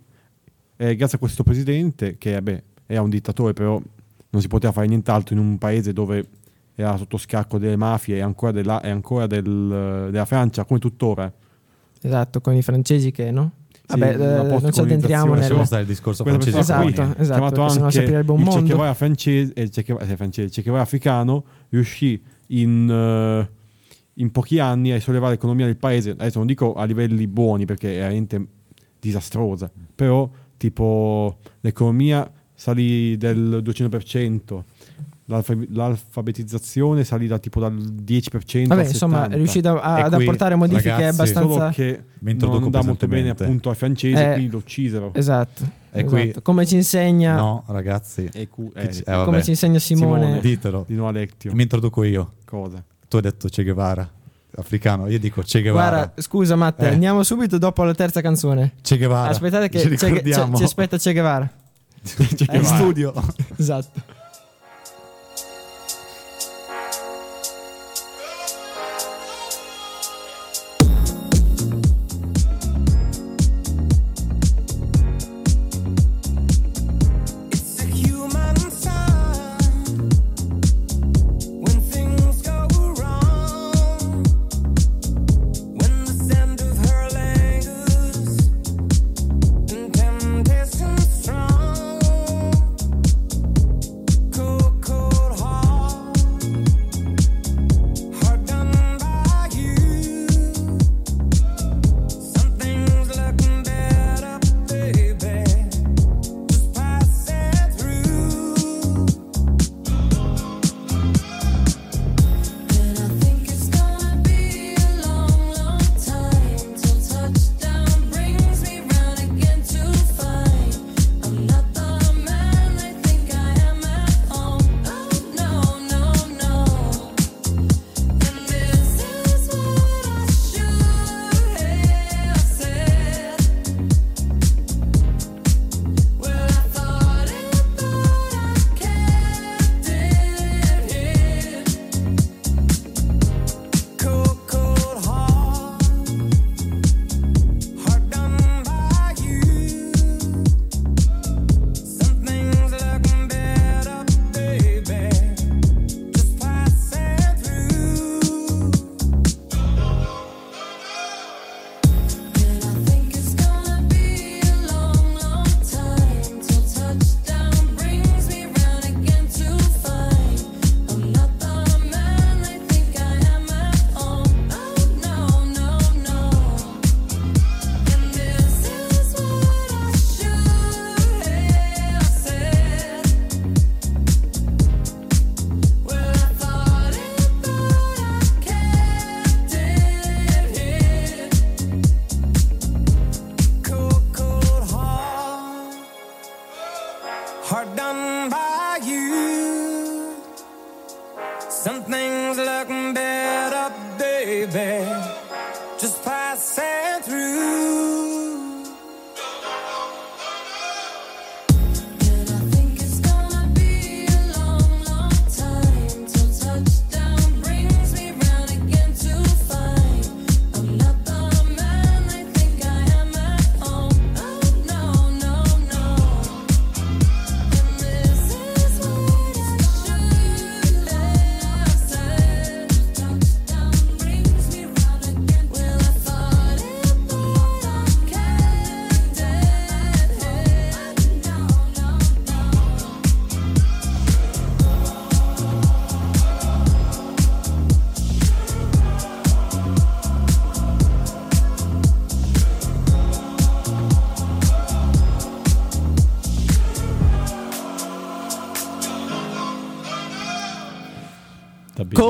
E grazie a questo presidente, che vabbè, era un dittatore, però non si poteva fare nient'altro in un paese dove era sotto scacco delle mafie e ancora, della, e ancora del- della Francia, come tuttora. Esatto, con i francesi che no? Vabbè, eh, non ci addentriamo nel... Lasciamo stare il discorso Quella francese. persona qui, Esatto, esatto, chiamato anche sarebbe un il mondo. Che Guevara francese, eh, il Che Guevara, sì, francese, il Che Guevara africano riuscì in, eh, in pochi anni a sollevare l'economia del paese. Adesso non dico a livelli buoni perché è veramente disastrosa, però tipo l'economia salì del 200%, l'alfa- l'alfabetizzazione salì da tipo dal 10% Vabbè, al 70%. insomma, è riuscito a- ad qui, apportare modifiche ragazzi, abbastanza... Solo che non andava molto bene appunto ai francesi, Eh, quindi lo uccisero. Esatto. E qui- esatto. Come ci insegna... No, ragazzi. E cu- eh, ci- eh, come ci insegna Simone... Simone. Ditelo. di nuovo Alectio. Mi introduco io. Cosa? Tu hai detto Che Guevara, africano. Io dico Che Guevara. Guarda, scusa Matte, Eh. andiamo subito dopo la terza canzone. Che Guevara. Aspettate che ci ricordiamo. ci aspetta Che Guevara. Che Eh, Guevara. studio. Esatto.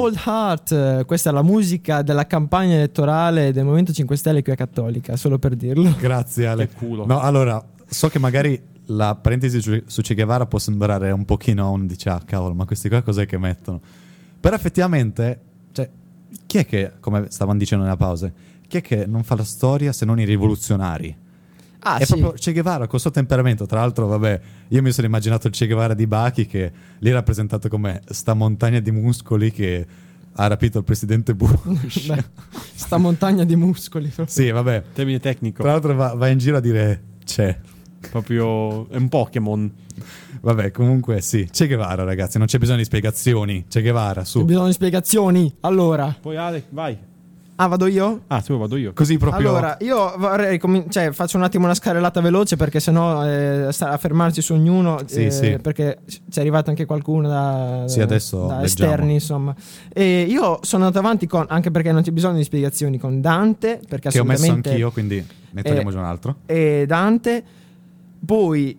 Cold Heart, eh, questa è la musica della campagna elettorale del Movimento 5 Stelle qui a Cattolica, solo per dirlo. Grazie Ale. Che culo. No, allora, so che magari la parentesi su, su Che Guevara può sembrare un pochino un dice, ah cavolo, ma questi qua cos'è che mettono? Però effettivamente, cioè, chi è che, come stavano dicendo nella pausa, chi è che non fa la storia se non i rivoluzionari? Ah, è sì. proprio Che Guevara col suo temperamento. Tra l'altro, vabbè, io mi sono immaginato il Che Guevara di Bachi che lì è rappresentato come sta montagna di muscoli che ha rapito il presidente Bush. Beh, sta montagna di muscoli. proprio. sì, vabbè. Termine tecnico. Tra l'altro va, va in giro a dire c'è. Proprio è un Pokémon. Vabbè, comunque sì, Che Guevara, ragazzi, non c'è bisogno di spiegazioni. Che Guevara, su. C'è bisogno di spiegazioni. Allora, Poi Ale, vai. Ah, vado io? Ah, vuoi vado io. Così proprio. Allora, io vorrei comin- cioè, faccio un attimo una scarrellata veloce perché sennò eh, a fermarci su ognuno. Sì, eh, sì. Perché c'è arrivato anche qualcuno da, Sì, adesso da esterni, insomma. E io sono andato avanti con, anche perché non c'è bisogno di spiegazioni, con Dante. Perché che ho messo anch'io, quindi ne togliamo Eh, già un altro. e Dante, poi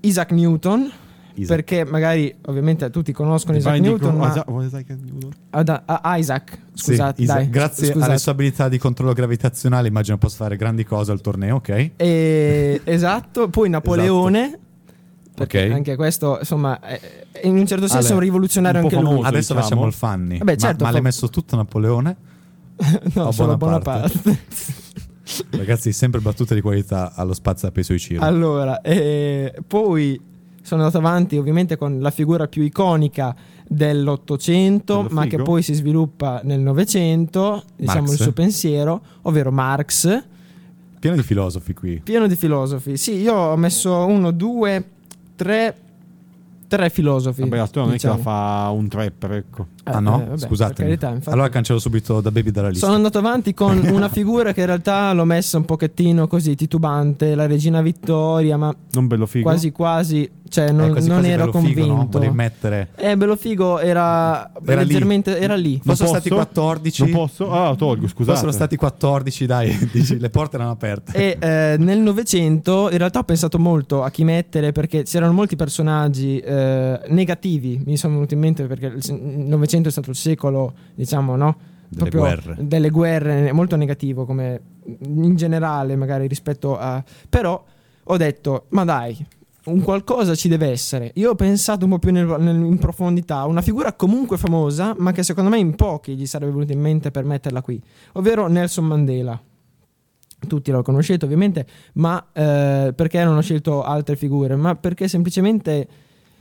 Isaac Newton. Isaac. Perché magari ovviamente tutti conoscono Isaac Newton, ma Isaac- vuoi Isaac Newton? Ah, da- ah, Isaac, Sì, scusate, Isa- dai, grazie scusate. alle sue abilità di controllo gravitazionale, immagino possa fare grandi cose al torneo, ok? E- esatto, poi Napoleone. Perché Ok. anche questo, insomma, è, è in un certo senso Ale, un rivoluzionario un anche lui. famoso. Adesso diciamo. facciamo il fanni. Vabbè, certo, ma, ma fa- l'hai messo tutto Napoleone? no, Oh, solo Bonaparte. Bonaparte. Ragazzi, sempre battute di qualità allo spazio a peso Ciro. allora, eh, poi sono andato avanti ovviamente con la figura più iconica dell'Ottocento, ma che poi si sviluppa nel Novecento, diciamo Marx. il suo pensiero, ovvero Marx. Pieno di filosofi qui. Pieno di filosofi. Sì, io ho messo uno, due, tre, tre filosofi. Vabbè, la storia non è che diciamo. la fa un trapper, ecco. Eh, ah no? eh, vabbè, per Scusatemi. carità, infatti. allora cancello subito da Baby dalla lista. Sono andato avanti con una figura che in realtà l'ho messa un pochettino così titubante, la regina Vittoria, ma Non bello figo. quasi quasi, cioè Eh, non, quasi non quasi ero bello figo, no? convinto. Volevi mettere... Eh, bello figo era, Era lì. leggermente era lì. Fossero posso? stati 14. Non posso? Ah, tolgo, scusate. Fossero stati 14, dai, dici, le porte erano aperte. E eh, nel Novecento in realtà ho pensato molto a chi mettere perché c'erano molti personaggi eh, negativi, mi sono venuti in mente perché il Novecento è stato il secolo, diciamo, no? Delle guerre. Delle guerre, è molto negativo come in generale magari rispetto a... Però ho detto, ma dai, un qualcosa ci deve essere. Io ho pensato un po' più nel- nel- in profondità, una figura comunque famosa, ma che secondo me in pochi gli sarebbe venuta in mente per metterla qui, ovvero Nelson Mandela. Tutti lo conoscete ovviamente, ma eh, perché non ho scelto altre figure? Ma perché semplicemente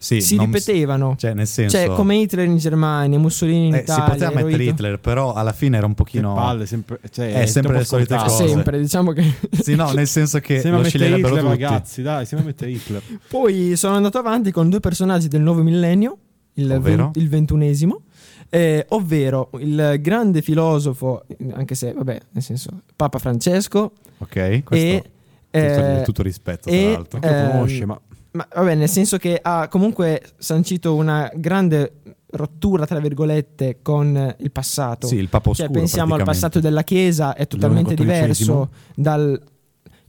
Sì, si non- ripetevano. Cioè, nel senso... Cioè, come Hitler in Germania, Mussolini in eh, si Italia. poteva mettere Hirohito- Hitler, però alla fine era un pochino... palle, sempre, cioè, È sempre le solite cose. Sempre, diciamo che. Sì, no, nel senso che Sembra lo mettere sceglierebbero Hitler, tutti. ragazzi, dai, sembra mettere Hitler. Poi sono andato avanti con due personaggi del nuovo millennio, il, Ovvero? il ventunesimo, eh, ovvero il grande filosofo, anche se, vabbè, nel senso, Papa Francesco Ok, questo e... tutto, eh, tutto rispetto, tra l'altro. Ehm, conosce, ma Ma vabbè, nel senso che ha comunque sancito una grande rottura, tra virgolette, con il passato. Sì, il Papa Cioè, Oscuro, pensiamo al passato della Chiesa, è totalmente diverso dal...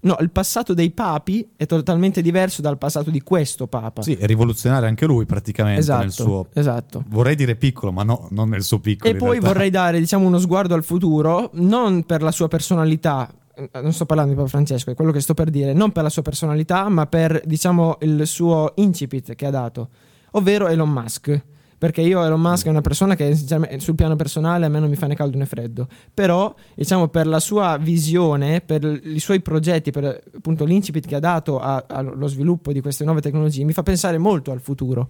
No, il passato dei papi è totalmente diverso dal passato di questo papa. Sì, è rivoluzionario anche lui praticamente esatto, nel suo... esatto. Vorrei dire piccolo, ma no, non nel suo piccolo. E poi realtà. vorrei dare, diciamo, uno sguardo al futuro, non per la sua personalità, non sto parlando di Papa Francesco, è quello che sto per dire, non per la sua personalità, ma per, diciamo, il suo incipit che ha dato, ovvero Elon Musk. Perché io Elon Musk è una persona che sul piano personale a me non mi fa né caldo né freddo, però diciamo per la sua visione, per i suoi progetti, per appunto l'incipit che ha dato allo sviluppo di queste nuove tecnologie, mi fa pensare molto al futuro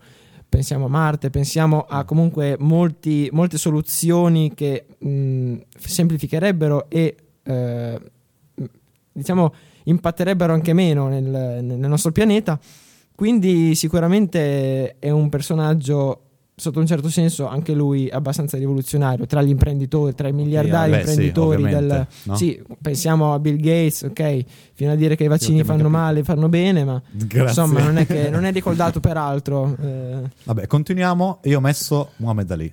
pensiamo a Marte, pensiamo a comunque molti- molte soluzioni che mh, semplificherebbero e eh, diciamo impatterebbero anche meno nel, nel nostro pianeta. Quindi sicuramente è un personaggio sotto un certo senso anche lui abbastanza rivoluzionario tra gli imprenditori, tra i miliardari beh, sì, imprenditori del ovviamente, no? sì, pensiamo a Bill Gates, ok, fino a dire che i vaccini fanno male, fanno bene, ma Grazie. Insomma, non è, che, non è ricordato per altro. eh. Vabbè, continuiamo. Io ho messo Muhammad Ali.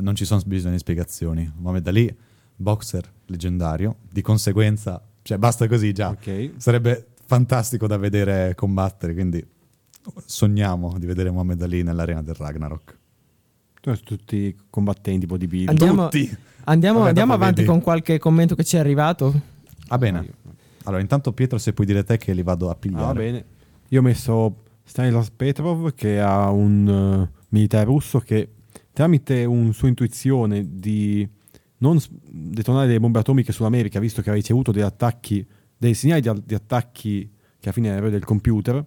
Non ci sono bisogno di spiegazioni. Muhammad Ali, boxer leggendario. Di conseguenza, cioè basta così già. ok. Sarebbe fantastico da vedere combattere, quindi sogniamo di vedere Muhammad Ali nell'arena del Ragnarok. Sono tutti combattenti, bodybuilder. Andiamo, Tutti. andiamo, Vabbè, andiamo avanti vedi. con qualche commento che ci è arrivato. Va bene. Allora, intanto Pietro, se puoi dire te che li vado a Ah, pigliare. va bene. Io ho messo Stanislav Petrov, che è un eh, militare russo che tramite un sua intuizione di non detonare delle bombe atomiche sull'America, visto che aveva ricevuto degli attacchi, dei segnali di, di attacchi che alla fine erano del computer,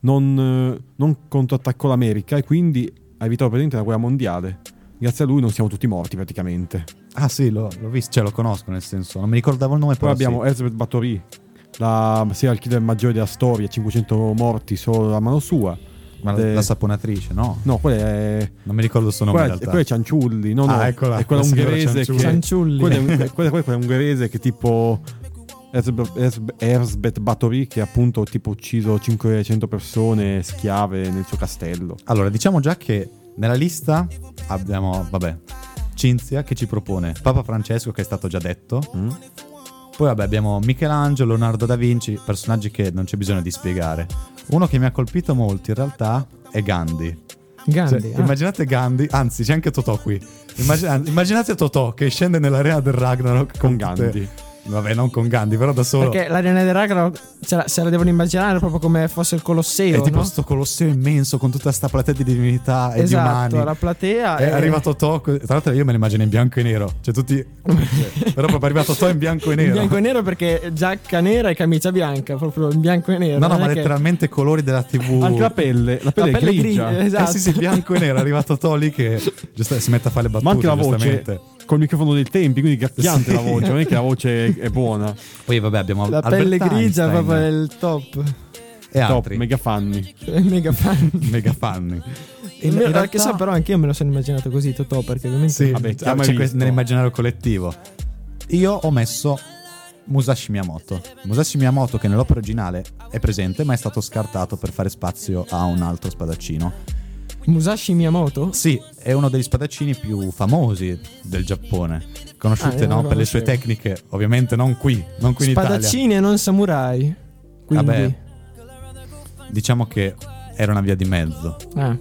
non, non contrattaccò l'America e quindi ha evitato praticamente una guerra mondiale. Grazie a lui non siamo tutti morti praticamente. Ah sì, l'ho, l'ho visto, cioè lo conosco nel senso, non mi ricordavo il nome, Poi abbiamo sì. Elizabeth Bathory, la serial killer maggiore della storia, 500 morti solo a mano sua. Ma de- la, saponatrice, no? No, quella è. Non mi ricordo il suo nome Quella, in realtà. quella è Cianciulli, no, no, Ah, eccola, è quella ungherese Cianciulli. che. Cianciulli. Quella è, quella- quella è ungherese che tipo. Erzbe- Erzbe- Erzbet Bathory che ha appunto tipo ucciso 500 persone schiave nel suo castello. Allora, diciamo già che nella lista abbiamo, vabbè, Cinzia che ci propone Papa Francesco che è stato già detto. Mm? Poi vabbè abbiamo Michelangelo, Leonardo da Vinci, personaggi che non c'è bisogno di spiegare. Uno che mi ha colpito molto in realtà è Gandhi. Gandhi. Cioè, ah. Immaginate Gandhi, anzi c'è anche Totò qui. Immagina- immaginate Totò che scende nell'arena del Ragnarok Con tutte- Gandhi. Vabbè, non con Gandhi, però da solo. Perché l'arena del Ragnarok se la, se la devono immaginare proprio come fosse il Colosseo. è tipo no? sto colosseo immenso con tutta sta platea di divinità e esatto, di umani. la platea. È e- arrivato Totò, tra l'altro io me lo immagino in bianco e nero, cioè tutti... cioè, però proprio è arrivato Totò in bianco e nero. In bianco e nero perché giacca nera e camicia bianca, proprio in bianco e nero. No, no, ma è che- letteralmente colori della TV. Anche la pelle, la pelle, La è pelle grigia. grigia, esatto. Eh sì, sì, bianco e nero, è arrivato Totò lì che giusto, si mette a fare le battute, Ma anche la voce giustamente. Col microfono dei tempi, quindi gacchiante Sì. la voce, non è che la voce è, è buona. Poi vabbè abbiamo La Albert pelle grigia Einstein proprio è il top. e Top, altri mega fanni. Mega fan. mega fan. In, In realtà- Che so, però anche io me lo sono immaginato così, Totò, perché ovviamente... Sì, Vabbè, c'è chi ha mai questo nell'immaginario collettivo. Io ho messo Musashi Miyamoto. Musashi Miyamoto che nell'opera originale è presente, ma è stato scartato per fare spazio a un altro spadaccino. Musashi Miyamoto? Sì, è uno degli spadaccini più famosi del Giappone. Conosciute Ah, no, per le sue tecniche, ovviamente non qui, non qui in Italia. Spadaccini e non samurai. Quindi... Vabbè, diciamo che era una via di mezzo. Ah.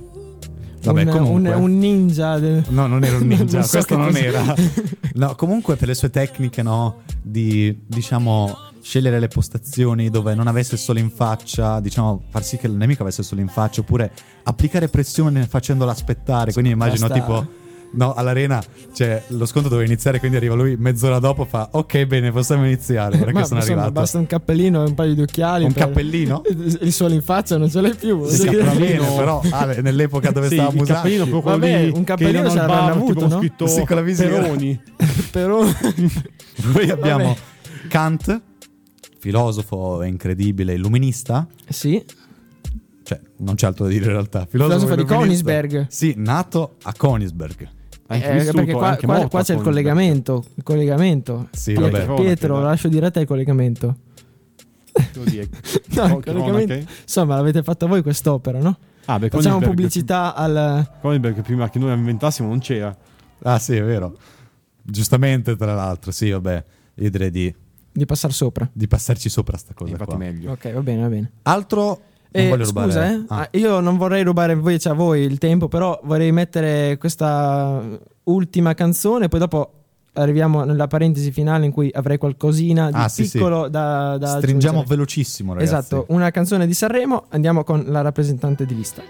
Vabbè, un, comunque. un, un ninja. del- No, non era un ninja, Non so questo non era. No, comunque per le sue tecniche, no, di diciamo scegliere le postazioni dove non avesse il sole in faccia, diciamo far sì che il nemico avesse il sole in faccia, oppure applicare pressione facendolo aspettare. Quindi immagino Basta. tipo No, all'arena c'è lo scontro dove iniziare, quindi arriva lui mezz'ora dopo fa ok bene possiamo iniziare perché Ma, sono insomma, arrivato. basta un cappellino e un paio di occhiali. Un per- cappellino? Il sole in faccia non ce l'hai più. Sì, dire. bene, però ah, nell'epoca dove Sì, stava il Musashi cappellino proprio quello Vabbè, lì un che cappellino ce l'avranno avuto, no? scritto Sì, con la visiera. Peroni. Però Poi abbiamo Vabbè. Kant, filosofo incredibile, illuminista. sì, Cioè, non c'è altro da dire in realtà. Filosofo di illuminista. Königsberg. Sì, nato a Königsberg. Anche eh, perché qua, anche qua- qua c'è il collegamento. Il collegamento. Sì, Pietro, vabbè. Pietro, lascio dire a te il collegamento. Dire. No, il collegamento. Insomma, l'avete fatta voi quest'opera, no? Ah, beh, Facciamo pubblicità al. Königsberg prima che noi la inventassimo non c'era. Ah, sì, è vero. Giustamente, tra l'altro. Sì, vabbè. Io direi di, di passare sopra. di passarci sopra sta cosa Infatti qua. meglio. Ok, va bene, va bene. Altro... Non Eh, rubare... scusa, eh? Ah, Ah, io non vorrei rubare voi, cioè, a voi il tempo, però vorrei mettere questa ultima canzone, poi dopo arriviamo nella parentesi finale in cui avrei qualcosina di Ah, sì, sì. piccolo da, da Stringiamo aggiungere. velocissimo, ragazzi. Esatto, una canzone di Sanremo, andiamo con la rappresentante di lista.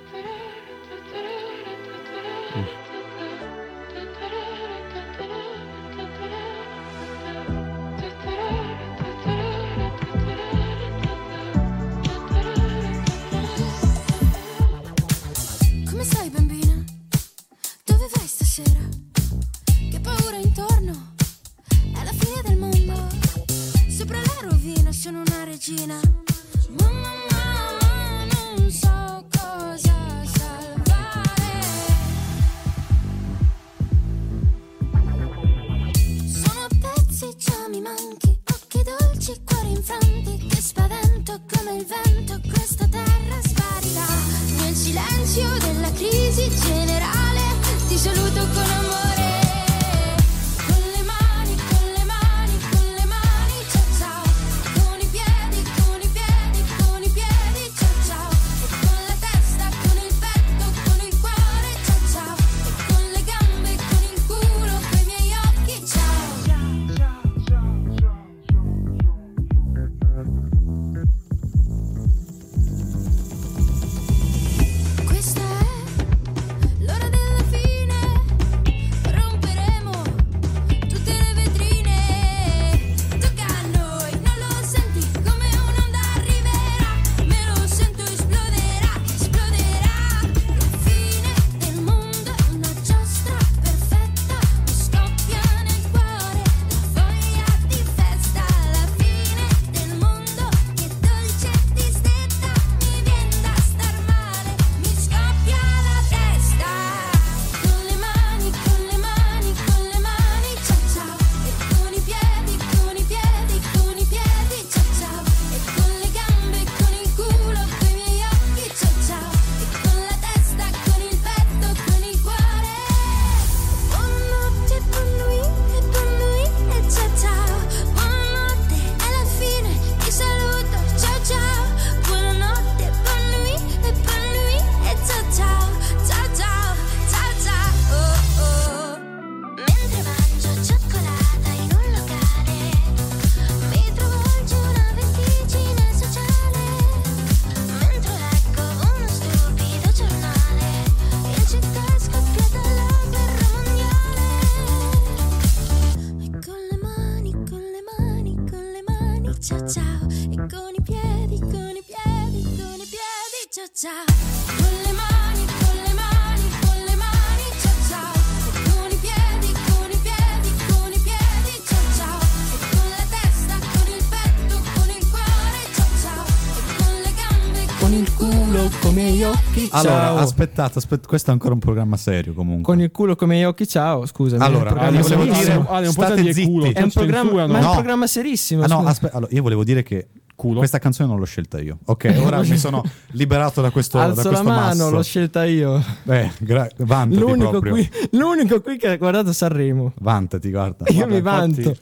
Occhi, ciao. Allora, aspettate, aspet- questo è ancora un programma serio comunque. Con il culo come gli occhi, ciao. Scusami. Allora, è un programma io volevo dire- Ale, non state dire zitti. culo, È un programma, ma è un programma serissimo. Ah no, aspetta, allora, io volevo dire che Culo. questa canzone non l'ho scelta io. Ok, ora mi sono liberato da questo, da Alzo la questo mano, masso. l'ho scelta io. Eh, gra- vantati L'unico proprio. qui, l'unico qui che ha guardato Sanremo. Vantati, guarda. Io Vabbè, mi vanto.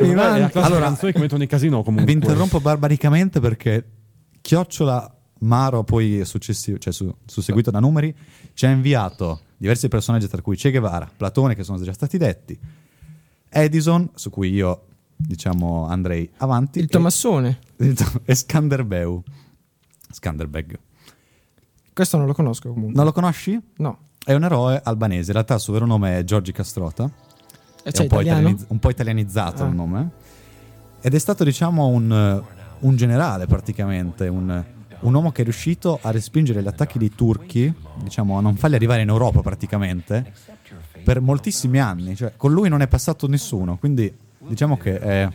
Mi la vanto. Allora- canzone che mettono nei casino comunque. Vi interrompo barbaricamente perché Chiocciola Maro, poi successivo, cioè su, susseguito da numeri, ci ha inviato diversi personaggi, tra cui Che Guevara, Platone, che sono già stati detti, Edison, su cui io diciamo andrei avanti, Il e- Tomassone. e Skanderbeu. Skanderbeg. Questo non lo conosco comunque. Non lo conosci? No. È un eroe albanese, in realtà il suo vero nome è Giorgi Castrota. E è c'è un po', italiano? italianizz- un po' italianizzato Ah. il nome. Ed è stato, diciamo, un, un generale praticamente, un, un uomo che è riuscito a respingere gli attacchi dei turchi, diciamo, a non farli arrivare in Europa praticamente, per moltissimi anni. Cioè, con lui non è passato nessuno, quindi diciamo che è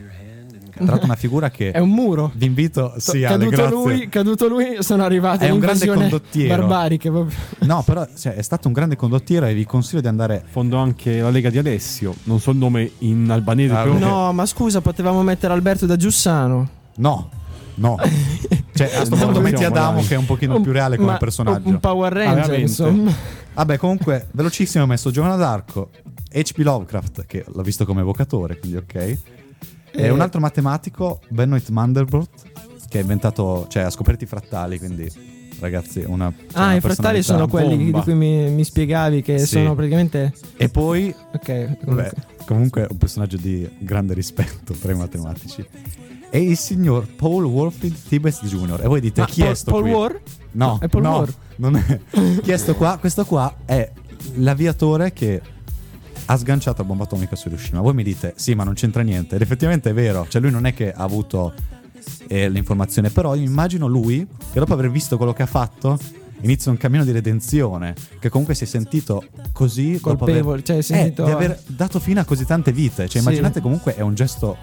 tra l'altro una figura che È un muro. vi invito, sì, Ale, caduto, grazie. lui, caduto lui, sono arrivate È un grande condottiero. barbariche. proprio. No, però cioè, è stato un grande condottiero e vi consiglio di andare Fondo anche la Lega di Alessio. Non so il nome in albanese, Ah, però. No, ma scusa, potevamo mettere Alberto da Giussano. No, no. cioè, a questo No, punto metti Adamo che è un pochino più reale come Ma- personaggio. Un Power Ranger, veramente? insomma. Vabbè, comunque, velocissimo ho messo Giovanna d'Arco, H.P. Lovecraft, che l'ho visto come evocatore, quindi ok. E Eh. un altro matematico, Benoit Mandelbrot, che ha inventato, cioè ha scoperto i frattali, quindi ragazzi, una... cioè, Ah, una i frattali sono quelli bomba. di cui mi, mi spiegavi che Sì. sono praticamente... E poi, Ok, vabbè, comunque. comunque un personaggio di grande rispetto tra i matematici. E il signor Paul Warfield Tibes Jr. E voi dite, Ma chi Paul, è sto Paul qui? War? No, È Paul no, Ward. non è. Chi è sto qua? Questo qua è l'aviatore che ha sganciato la bomba atomica su Hiroshima. Voi mi dite, sì, ma non c'entra niente. Ed effettivamente è vero. Cioè, lui non è che ha avuto eh, l'informazione. Però io immagino lui, che dopo aver visto quello che ha fatto, inizia un cammino di redenzione. Che comunque si è sentito così dopo aver- Colpevole, cioè, si è eh, sentito- di aver dato fine a così tante vite. Cioè, Sì. immaginate comunque è un gesto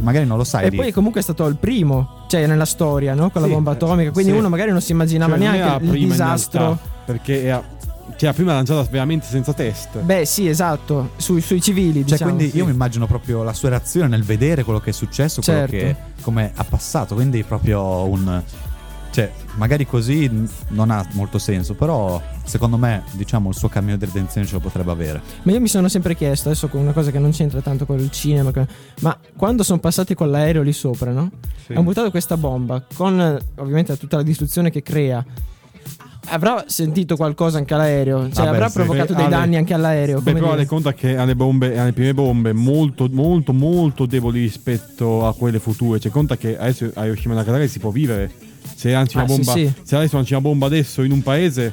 che magari non lo sai. E di- poi comunque è stato il primo, cioè nella storia, no? Con Sì, la bomba atomica. Quindi sì. uno magari non si immaginava Cioè, neanche il disastro. realtà, perché era, cioè, prima lanciata veramente senza test. Beh, sì, esatto, sui, sui civili, Cioè, diciamo. quindi io mi immagino proprio la sua reazione nel vedere quello che è successo, quello Certo. che come ha passato. Quindi proprio un. Cioè, magari così non ha molto senso, però secondo me, diciamo, il suo cammino di redenzione ce lo potrebbe avere. Ma io mi sono sempre chiesto, adesso con una cosa che non c'entra tanto con il cinema, ma quando sono passati con l'aereo lì sopra, no? Sì. Hanno buttato questa bomba con ovviamente tutta la distruzione che crea. Avrà sentito qualcosa anche all'aereo? Cioè, Vabbè, avrà sì. provocato Beh, dei Ale- danni anche all'aereo? Beh, come però dire? le conta che alle bombe, alle prime bombe molto, molto, molto deboli rispetto a quelle future. Cioè, conta che adesso a Hiroshima e Nagasaki si può vivere. Se lanci Ah, una sì, bomba, sì. se adesso lanci una bomba adesso in un paese,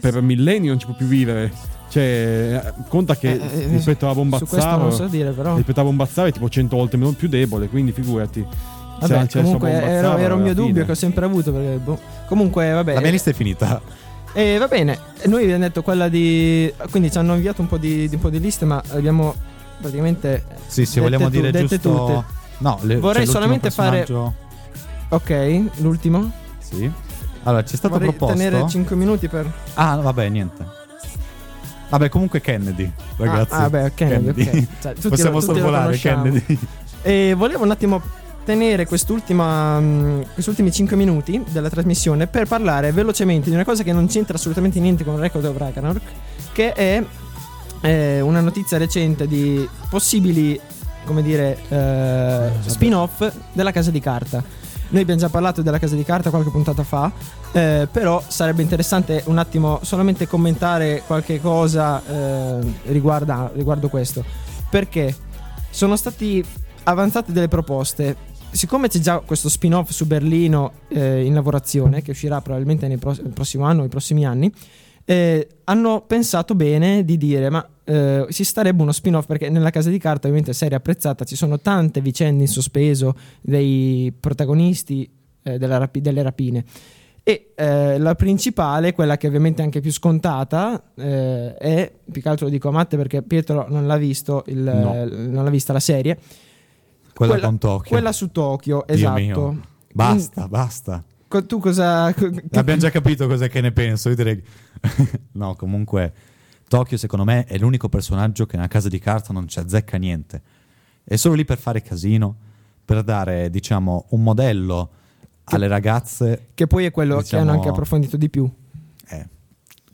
per millenni non ci può più vivere. Cioè, eh, conta che Eh, eh, rispetto alla bomba Su questo non so dire, però. rispetto alla bomba è tipo 100 volte meno più debole, quindi figurati. Vabbè, adesso comunque era, era un mio dubbio fine. che ho sempre avuto. Perché, boh. Comunque, vabbè. La mia lista è finita. E va bene, noi abbiamo detto quella di. Quindi ci hanno inviato un po' di, di- un po' di liste, ma abbiamo praticamente. Sì, sì, vogliamo tu- dire giusto. tutte. No, le- Vorrei c'è l'ultimo solamente fare- Ok, l'ultimo. Sì. Allora, ci è stato Vorrei proposto. tenere 5 minuti per. Ah, vabbè, niente. Vabbè, comunque Kennedy, ragazzi. Ah, ah, beh, Kennedy, ok. Cioè, tutti Possiamo lo- tutti lo sorvolare. Kennedy. E volevo un attimo tenere questi ultimi 5 minuti della trasmissione per parlare velocemente di una cosa che non c'entra assolutamente niente con Record of Ragnarok, che è eh, una notizia recente di possibili, come dire, eh, spin-off della Casa di Carta. Noi abbiamo già parlato della Casa di Carta qualche puntata fa, eh, però sarebbe interessante un attimo solamente commentare qualche cosa eh, riguarda- riguardo questo. Perché sono stati avanzate delle proposte. Siccome c'è già questo spin-off su Berlino eh, in lavorazione, che uscirà probabilmente nei pros- il prossimo anno o i prossimi anni, eh, hanno pensato bene di dire: ma eh, si starebbe uno spin-off perché nella casa di carta, ovviamente, serie apprezzata, ci sono tante vicende in sospeso dei protagonisti eh, rapi- delle rapine. E eh, la principale, quella che ovviamente è anche più scontata, eh, è, più che altro lo dico a Matte perché Pietro non l'ha visto, il- No. non l'ha vista la serie. Quella, con Tokyo. Quella su Tokyo, Dio esatto. mio. Basta, basta. Co- Tu cosa... co- Abbiamo già capito cos'è che ne penso. Io direi... no, comunque, Tokyo secondo me è l'unico personaggio che nella casa di carta non ci azzecca niente. È solo lì per fare casino, per dare, diciamo, un modello alle ragazze. Che poi è quello che Diciamo- hanno anche approfondito di più. eh,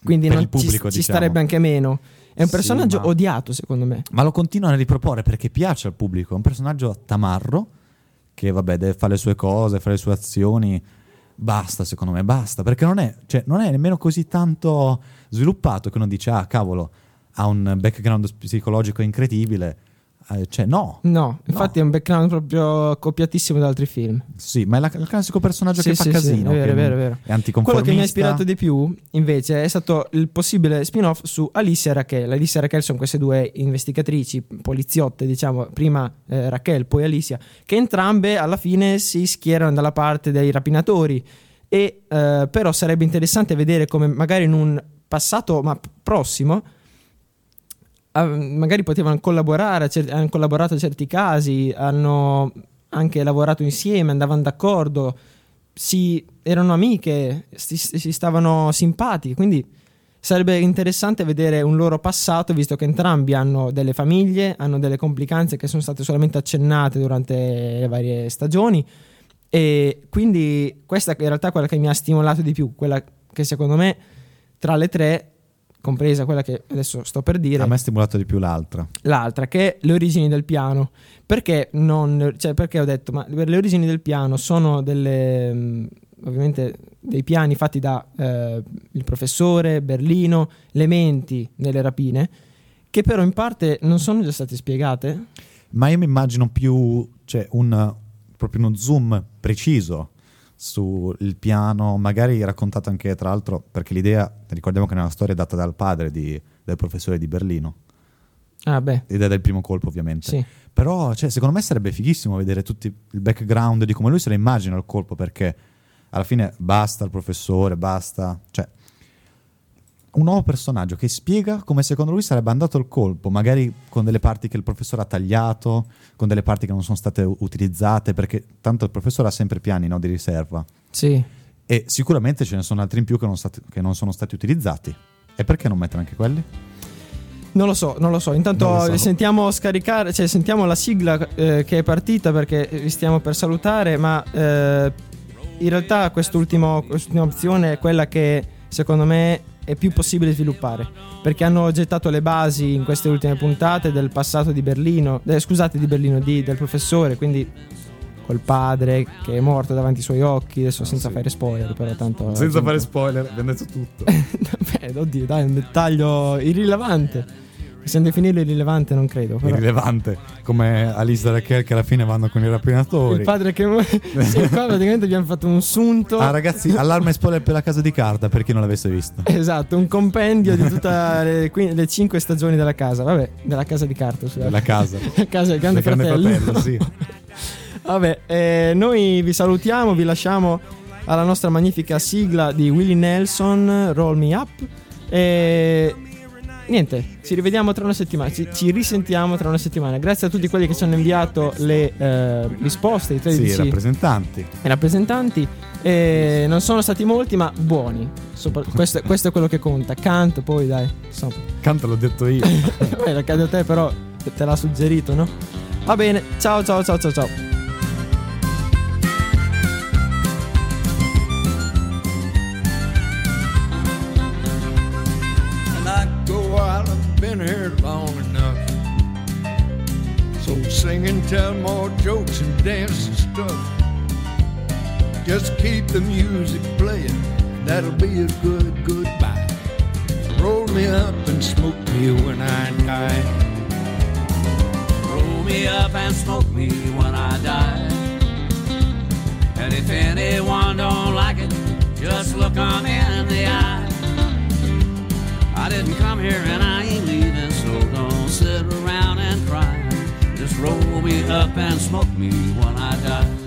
Quindi non pubblico, ci, ci diciamo. starebbe anche meno. È un Sì, personaggio ma- odiato, secondo me. Ma lo continuano a riproporre perché piace al pubblico. È un personaggio tamarro che, vabbè, deve fare le sue cose, fare le sue azioni. Basta, secondo me, basta. Perché non è, cioè, non è nemmeno così tanto sviluppato che uno dice, ah, cavolo, ha un background psicologico incredibile. Eh, cioè, no. No, infatti è un background proprio copiatissimo da altri film. Sì, ma è la- il classico personaggio Sì, che fa sì, sì, casino. è vero, è vero, è vero. È anticonformista. Quello che mi ha ispirato di più, invece, è stato il possibile spin-off su Alice e Raquel. Alice e Raquel sono queste due investigatrici, poliziotte, diciamo, prima eh, Raquel, poi Alicia, che entrambe alla fine si schierano dalla parte dei rapinatori. E eh, però sarebbe interessante vedere come magari in un passato ma prossimo magari potevano collaborare, hanno collaborato a certi casi, hanno anche lavorato insieme, andavano d'accordo, si, erano amiche, si, si stavano simpatiche, quindi sarebbe interessante vedere un loro passato, visto che entrambi hanno delle famiglie, hanno delle complicanze che sono state solamente accennate durante le varie stagioni. E quindi questa è in realtà quella che mi ha stimolato di più, quella che secondo me tra le tre, compresa quella che adesso sto per dire, A me ha stimolato di più l'altra. l'altra che è le origini del piano. Perché, non, cioè, perché ho detto, ma le origini del piano sono delle, mh, ovviamente dei piani fatti da eh, il professore Berlino, le menti nelle rapine, che però in parte non sono già state spiegate. Ma io mi immagino più, cioè, un, proprio uno zoom preciso sul piano, magari raccontato anche tra l'altro, perché l'idea, ricordiamo che nella storia è data dal padre di- del professore di Berlino, Ah, beh, ed è del primo colpo ovviamente. sì. Però, cioè, secondo me sarebbe fighissimo vedere tutto il background di come lui se lo immagina il colpo, perché alla fine basta il professore, basta... Cioè, un nuovo personaggio che spiega come secondo lui sarebbe andato il colpo, magari con delle parti che il professore ha tagliato, con delle parti che non sono state utilizzate, perché tanto il professore ha sempre piani no, di riserva. Sì. E sicuramente ce ne sono altri in più che non, stati- che non sono stati utilizzati. E perché non mettere anche quelli? Non lo so, non lo so. Intanto lo so. sentiamo scaricare, cioè sentiamo la sigla eh, che è partita perché vi stiamo per salutare, ma eh, in realtà quest'ultimo- quest'ultima opzione è quella che secondo me è più possibile sviluppare, perché hanno gettato le basi in queste ultime puntate del passato di Berlino, eh, scusate di Berlino, di- del professore, quindi col padre che è morto davanti ai suoi occhi, adesso senza fare spoiler, però tanto... spoiler, abbiamo detto tutto. Beh, oddio, dai, è un dettaglio irrilevante. Possiamo definirlo irrilevante, non credo. Però. Irrilevante, come Alice e Raquel che alla fine vanno con i rapinatori. Il padre che sì, qua praticamente abbiamo fatto un sunto. Ah ragazzi, allarme spoiler per la casa di carta per chi non l'avesse visto. Esatto, un compendio di tutte le, le cinque stagioni della casa. Vabbè, della casa di carta, scusate. La casa. La casa del grande, grande fratello. fratello, sì. Vabbè, eh, noi vi salutiamo, vi lasciamo alla nostra magnifica sigla di Willie Nelson, Roll Me Up. E niente, ci rivediamo tra una settimana, ci, ci risentiamo tra una settimana. Grazie a tutti quelli che ci hanno inviato le eh, risposte, i 13 Sì, rappresentanti. i rappresentanti. E non sono stati molti, ma buoni. Sopra- questo, questo è quello che conta. Kant, poi dai, insomma. Canto l'ho detto io. Beh, cade a te, però te l'ha suggerito, no? Va bene, ciao ciao ciao ciao ciao. Here long enough. So sing and tell more jokes and dance and stuff. Just keep the music playing, that'll be a good goodbye. Roll me up and smoke me when I die. Roll me up and smoke me when I die. And if anyone don't like it, just look 'em in the eye. I didn't come here and I ain't leaving, so don't sit around and cry. Just roll me up and smoke me when I die.